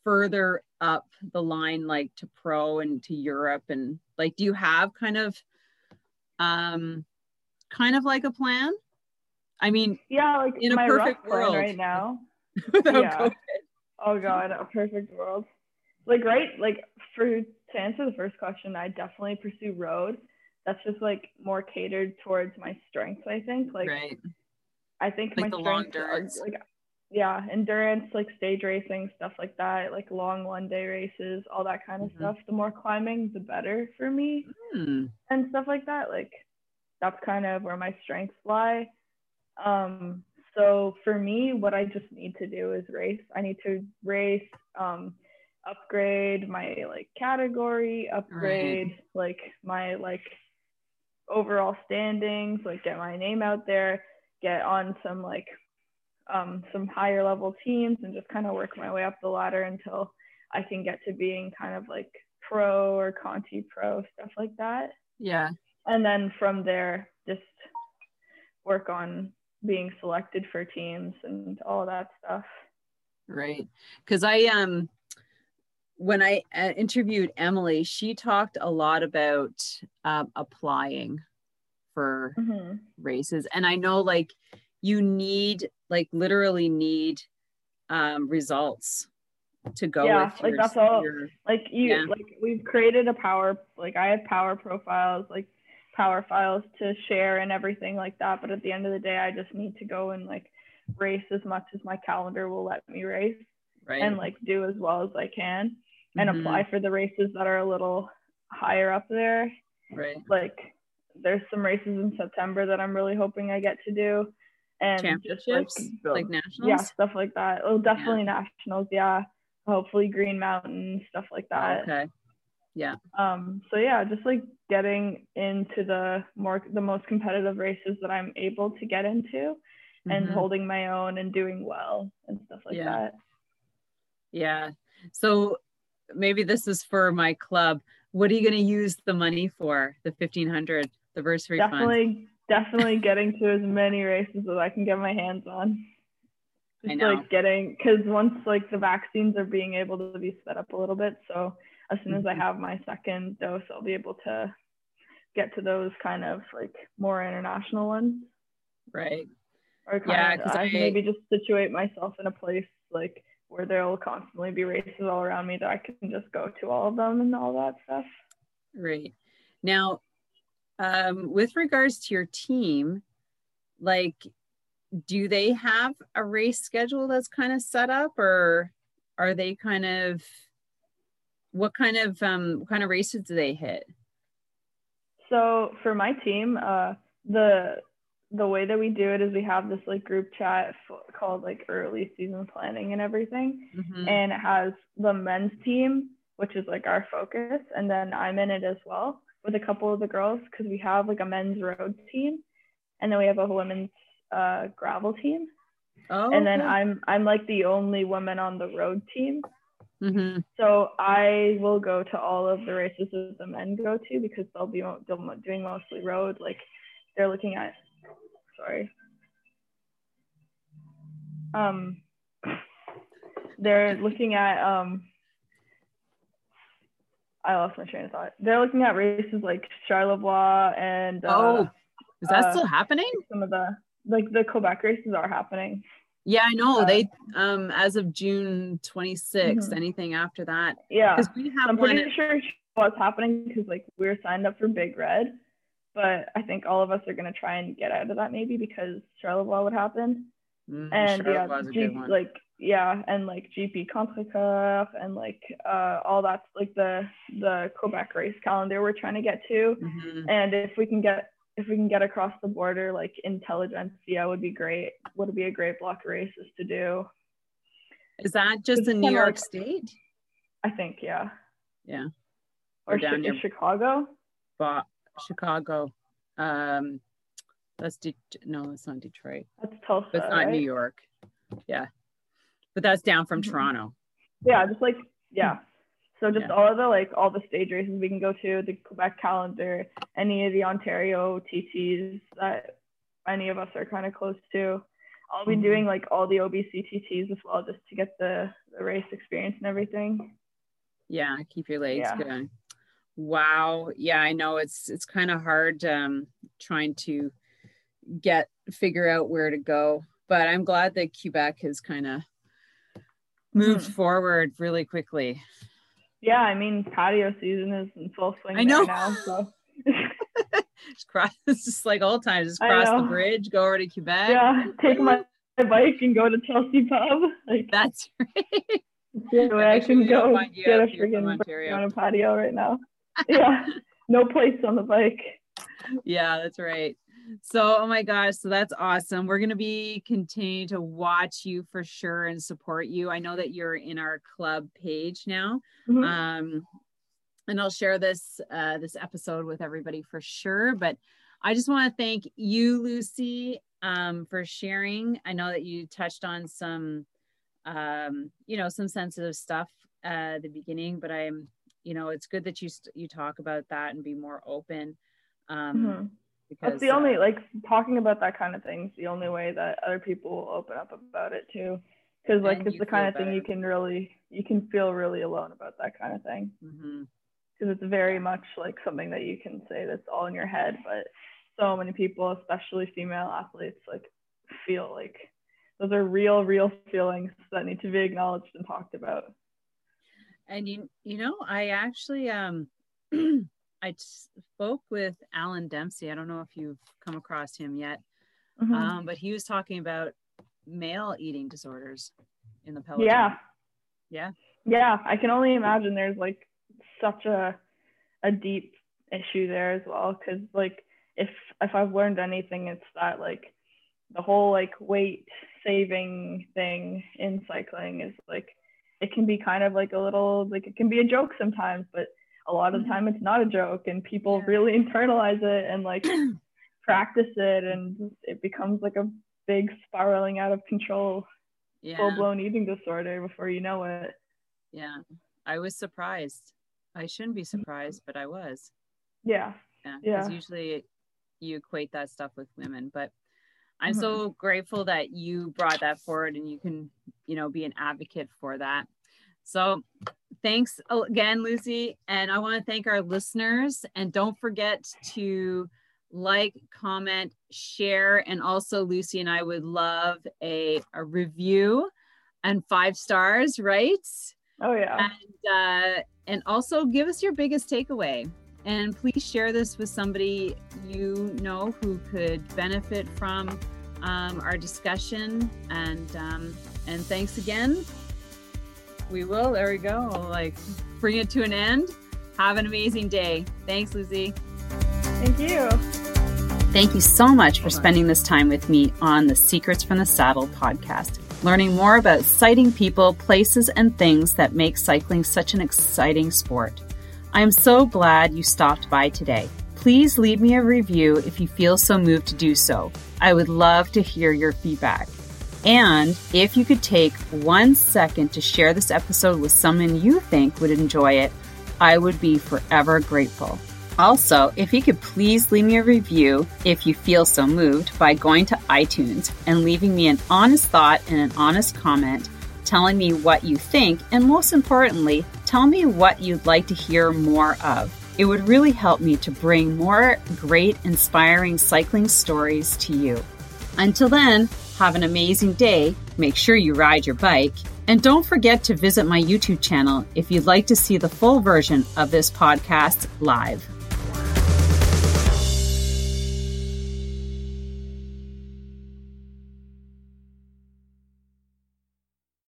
S1: further up the line like to pro and to Europe and like do you have kind of um kind of like a plan? I mean,
S2: Yeah, like
S1: In a
S2: my
S1: perfect world.
S2: right now. Yeah.
S1: COVID.
S2: Oh god, a perfect world. Like right, like for to answer the first question, I definitely pursue road. That's just like more catered towards my strengths, I think. Like
S1: right.
S2: I think
S1: Like
S2: my
S1: the long
S2: strengths are like yeah, endurance, like stage racing, stuff like that, like long one day races, all that kind of
S1: Mhm.
S2: stuff. The more climbing, the better for me
S1: Hmm.
S2: and stuff like that. Like that's kind of where my strengths lie. Um, so for me, what I just need to do is race. I need to race, um, upgrade my like category, upgrade like my like overall standings, like get my name out there, get on some like um, some higher level teams, and just kind of work my way up the ladder until I can get to being kind of like pro or Conti pro stuff like that
S1: Yeah.
S2: and then from there just work on being selected for teams and all that stuff
S1: Right. Because I um when I uh, interviewed Emily, she talked a lot about um, applying for
S2: Mhm.
S1: races, and I know like you need like literally need um, results to go
S2: Yeah,
S1: with
S2: like,
S1: your,
S2: that's all-
S1: your-
S2: like you
S1: Yeah.
S2: like we've created a power like i have power profiles like power files to share and everything like that but at the end of the day i just need to go and like race as much as my calendar will let me race
S1: right
S2: and like do as well as i can and
S1: Mhm.
S2: apply for the races that are a little higher up there
S1: right
S2: like there's some races in September that I'm really hoping I get to do and like
S1: championships
S2: build-
S1: like nationals.
S2: yeah stuff like that oh definitely nationals yeah hopefully green mountain stuff like that
S1: Okay. Yeah.
S2: um so yeah just like getting into the more the most competitive races that I'm able to get into and
S1: Mhm.
S2: holding my own and doing well and stuff like
S1: Yeah.
S2: that
S1: Yeah. So maybe this is for my club. What are you going to use the money for? The 1500, the bursary fund.
S2: definitely definitely getting to as many races as I can get my hands on.
S1: I
S2: Just
S1: know.
S2: like getting because once like the vaccines are being able to be sped up a little bit, so as soon as I
S1: Mhm.
S2: have my second dose, I'll be able to get to those kind of like more international ones,
S1: Right.
S2: or
S1: Yeah,
S2: of I
S1: I-
S2: maybe just situate myself in a place like where there'll constantly be races all around me that I can just go to all of them and all that stuff.
S1: Right. Now, um, with regards to your team, like, do they have a race schedule that's kind of set up, or are they kind of what kind of um, what kind of races do they hit?
S2: So for my team, uh, the the way that we do it is we have this like group chat f- called like early season planning and everything,
S1: Mhm.
S2: and it has the men's team, which is like our focus, and then I'm in it as well with a couple of the girls because we have like a men's road team, and then we have a women's uh, gravel team,
S1: Oh,
S2: and then I'm I'm like the only woman on the road team.
S1: hmm
S2: So I will go to all of the races that the men go to because they'll be mo- they'll mo- doing mostly road. Like they're looking at, sorry. Um, they're looking at um. I lost my train of thought. They're looking at races like Charlevoix and uh,
S1: oh, is that
S2: uh,
S1: still happening?
S2: some of the like the Quebec races are happening.
S1: Yeah, I know.
S2: uh,
S1: they um as of June 26th,
S2: Mhm.
S1: anything after that.
S2: Yeah.
S1: Because we have
S2: I'm pretty sure what's happening because like we were signed up for Big Red, but I think all of us are gonna try and get out of that maybe because Charlevoix would happen.
S1: Mm,
S2: And yeah,
S1: Charlotte's a
S2: G-
S1: good one.
S2: like yeah, and like GP Contrecoeur and like uh all that's like the the Quebec race calendar we're trying to get to.
S1: Mhm.
S2: And if we can get if we can get across the border, like Intelligentsia would be great. Would be a great block of races to do.
S1: Is that just
S2: It's
S1: in New York
S2: like-
S1: State?
S2: I think, yeah.
S1: Yeah.
S2: Or,
S1: Or down
S2: Chi-
S1: near-
S2: Chicago.
S1: Bo- Chicago. Um, that's De- no, that's not Detroit.
S2: That's Tulsa.
S1: It's not
S2: right?
S1: New York. Yeah, but that's down from
S2: Mhm.
S1: Toronto.
S2: Yeah, just like yeah. So just
S1: Yeah.
S2: all of the like all the stage races we can go to, the Quebec calendar, any of the Ontario TTs that any of us are kind of close to. I'll be
S1: Mhm.
S2: doing like all the OBC TTs as well, just to get the, the race experience and everything.
S1: Yeah, keep your legs
S2: Yeah.
S1: going. Wow. Yeah, I know it's it's kind of hard um, trying to get figure out where to go, but I'm glad that Quebec has kind of moved
S2: Mhm.
S1: forward really quickly.
S2: Yeah, I mean patio season is in full swing
S1: I know.
S2: now. So
S1: Just cross. It's just like old times. Just cross the bridge, go over to Quebec.
S2: yeah, take my, my bike and go to Chelsea pub. Like
S1: That's right.
S2: the way I can go get a freaking on a patio right now. Yeah, no place on the bike.
S1: yeah, that's right. So, oh my gosh, so that's awesome. We're going to be continuing to watch you for sure and support you. I know that you're in our club page now.
S2: Mhm.
S1: Um, and I'll share this uh, this episode with everybody for sure. But I just want to thank you, Lucy, um, for sharing. I know that you touched on some, um, you know, some sensitive stuff uh, at the beginning, but I'm, you know, it's good that you st- you talk about that and be more open. Um,
S2: Mhm.
S1: because
S2: That's the only
S1: uh,
S2: like talking about that kind of thing is the only way that other people will open up about it too. Because like it's the kind of thing you can really you can feel really alone about that kind of thing. Because it's very much like something that you can say that's all in your head, but so many people, especially female athletes, like feel like those are real, real feelings that need to be acknowledged and talked about.
S1: And you you know, I actually um I spoke with Alan Dempsey. I don't know if you've come across him yet.
S2: Mhm.
S1: Um, but he was talking about male eating disorders in the peloton.
S2: yeah.
S1: Yeah.
S2: Yeah, I can only imagine there's like such a a deep issue there as well cuz like if if I've learned anything it's that like the whole like weight saving thing in cycling is like it can be kind of like a little like it can be a joke sometimes but a lot of the
S1: Mhm.
S2: time it's not a joke and people
S1: Yeah.
S2: really internalize it and like practice it and it becomes like a big spiraling out of control
S1: Yeah.
S2: full blown eating disorder before you know it
S1: Yeah. I was surprised. I shouldn't be surprised, but I was.
S2: yeah
S1: Yeah.
S2: Yeah.
S1: Because usually you equate that stuff with women. But I'm
S2: Mhm.
S1: so grateful that you brought that forward and you can, you know, be an advocate for that. So thanks again, Lucy. And I want to thank our listeners. And don't forget to like, comment, share. And also, Lucy and I would love a, a review and five stars, right?
S2: oh yeah
S1: And uh, and also give us your biggest takeaway.
S3: And please share this with somebody you know who could benefit from um, our discussion. And um, and thanks again. We will. There we go. Like bring it to an end. Have an amazing day. Thanks, Lucy.
S2: Thank you.
S1: Thank you so much for spending this time with me on the Secrets from the Saddle podcast, learning more about sighting people, places, and things that make cycling such an exciting sport. I am so glad you stopped by today. Please leave me a review if you feel so moved to do so. I would love to hear your feedback. And if you could take one second to share this episode with someone you think would enjoy it, I would be forever grateful. Also, if you could please leave me a review if you feel so moved by going to iTunes and leaving me an honest thought and an honest comment telling me what you think, and most importantly, tell me what you'd like to hear more of. It would really help me to bring more great, inspiring cycling stories to you. Until then, have an amazing day. Make sure you ride your bike. And don't forget to visit my YouTube channel if you'd like to see the full version of this podcast live.